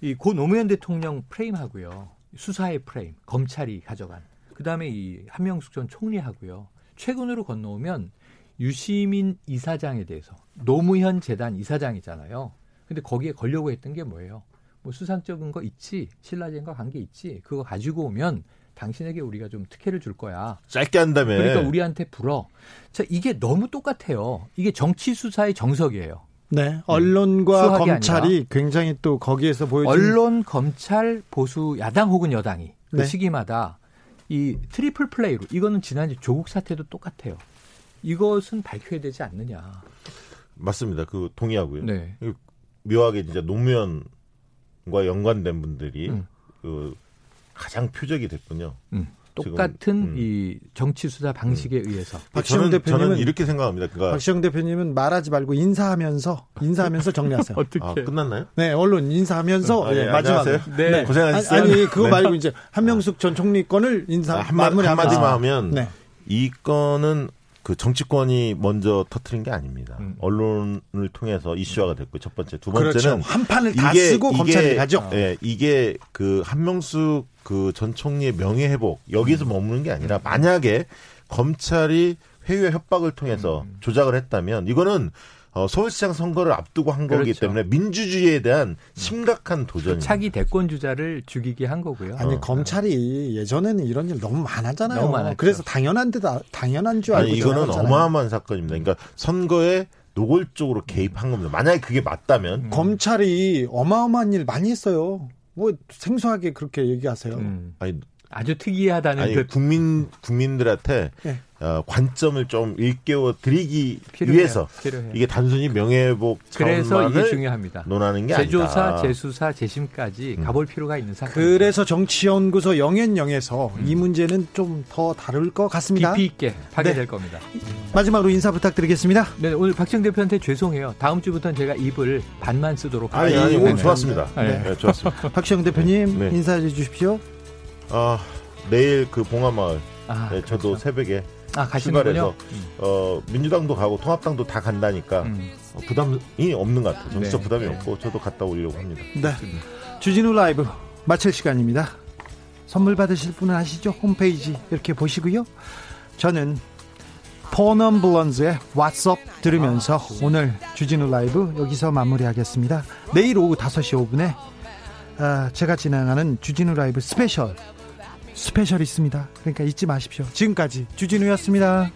이 고 노무현 대통령 프레임하고요, 수사의 프레임, 검찰이 가져간 그 다음에 이 한명숙 전 총리하고요. 최근으로 건너오면 유시민 이사장에 대해서 노무현 재단 이사장이잖아요. 근데 거기에 걸려고 했던 게 뭐예요? 뭐 수상적인 거 있지, 신라젠과 관계 있지. 그거 가지고 오면 당신에게 우리가 좀 특혜를 줄 거야. 짧게 한다며. 그러니까 우리한테 불어. 자, 이게 너무 똑같아요. 이게 정치 수사의 정석이에요. 네. 언론과 검찰이 굉장히 또 거기에서 보여준 언론, 검찰, 보수, 야당 혹은 여당이 그 네. 시기마다 이 트리플 플레이로 이거는 지난주 조국 사태도 똑같아요. 이것은 밝혀야 되지 않느냐. 맞습니다. 그 동의하고요. 네. 묘하게 진짜 노무현과 연관된 분들이 음. 그 가장 표적이 됐군요. 음. 지금, 똑같은 음. 이 정치 수사 방식에 의해서 박시영 저는, 대표님은 저는 이렇게 생각합니다. 그러니까 박시영 대표님은 말하지 말고 인사하면서 인사하면서 정리하세요. <laughs> 어떻게 아, 끝났나요? 네, 언론 인사하면서 아, 예, 예, 마지막에. 안녕하세요. 네. 고생하셨어요. 아니, 아니, 그거 네. 말고 이제 한명숙 전 총리 건을 인사 아, 한마, 마무리하면서. 한마디만 하면 네. 이 건은 그 정치권이 먼저 터트린 게 아닙니다. 음. 언론을 통해서 이슈화가 됐고 첫 번째, 두 그렇죠. 번째는 한 판을 다 쓰고 검찰이 가죠. 예, 이게 그 한명숙 그 전 총리의 명예 회복 음. 여기서 머무는 게 아니라 만약에 검찰이 회유의 협박을 통해서 음. 조작을 했다면 이거는 어, 서울시장 선거를 앞두고 한 거기 그렇죠. 때문에 민주주의에 대한 심각한 도전입니다. 차기 대권 주자를 죽이게 한 거고요. 아니 어. 검찰이 예전에는 이런 일 너무 많았잖아요. 너무 많았죠. 그래서 당연한 데다 당연한 줄 알고 아니 이거는. 어마어마한 사건입니다. 그러니까 선거에 노골적으로 개입한 겁니다. 만약에 그게 맞다면 검찰이 어마어마한 일 많이 했어요. 뭐 생소하게 그렇게 얘기하세요. 음. 아니, 아주 특이하다는 아니 듯 국민 국민들한테 네. 어, 관점을 좀 일깨워 드리기 필요해요. 위해서 필요해요. 이게 단순히 명예회복 그래서 이게 중요합니다. 논하는 게 재조사, 아니다. 재수사, 재심까지 음. 가볼 필요가 있는 사건. 그래서 정치연구소 영앤영에서 음. 이 문제는 좀 더 다룰 것 같습니다. 깊이 있게 파괴될 네. 겁니다. 마지막으로 인사 부탁드리겠습니다. 네, 오늘 박정 대표한테 죄송해요. 다음 주부터는 제가 입을 반만 쓰도록 아니, 아니, 아니, 오늘 네. 좋았습니다. 네. 네, 좋았습니다. <laughs> 박시영 대표님 네. 인사해 주십시오. 아, 내일 그 봉화마을 아, 네, 저도 그렇죠. 새벽에 아. 출발해서 어, 민주당도 가고 통합당도 다 간다니까 음. 어, 부담이 없는 것 같아요. 정치적 네, 부담이 네. 없고 저도 갔다 오려고 합니다. 네. 주진우 라이브 마칠 시간입니다. 선물 받으실 분은 아시죠? 홈페이지 이렇게 보시고요. 저는 포넘 블런즈의 What's Up 들으면서 오늘 주진우 라이브 여기서 마무리하겠습니다. 내일 오후 5시 5분에 아, 제가 진행하는 주진우 라이브 스페셜 스페셜 있습니다. 그러니까 잊지 마십시오. 지금까지 주진우였습니다.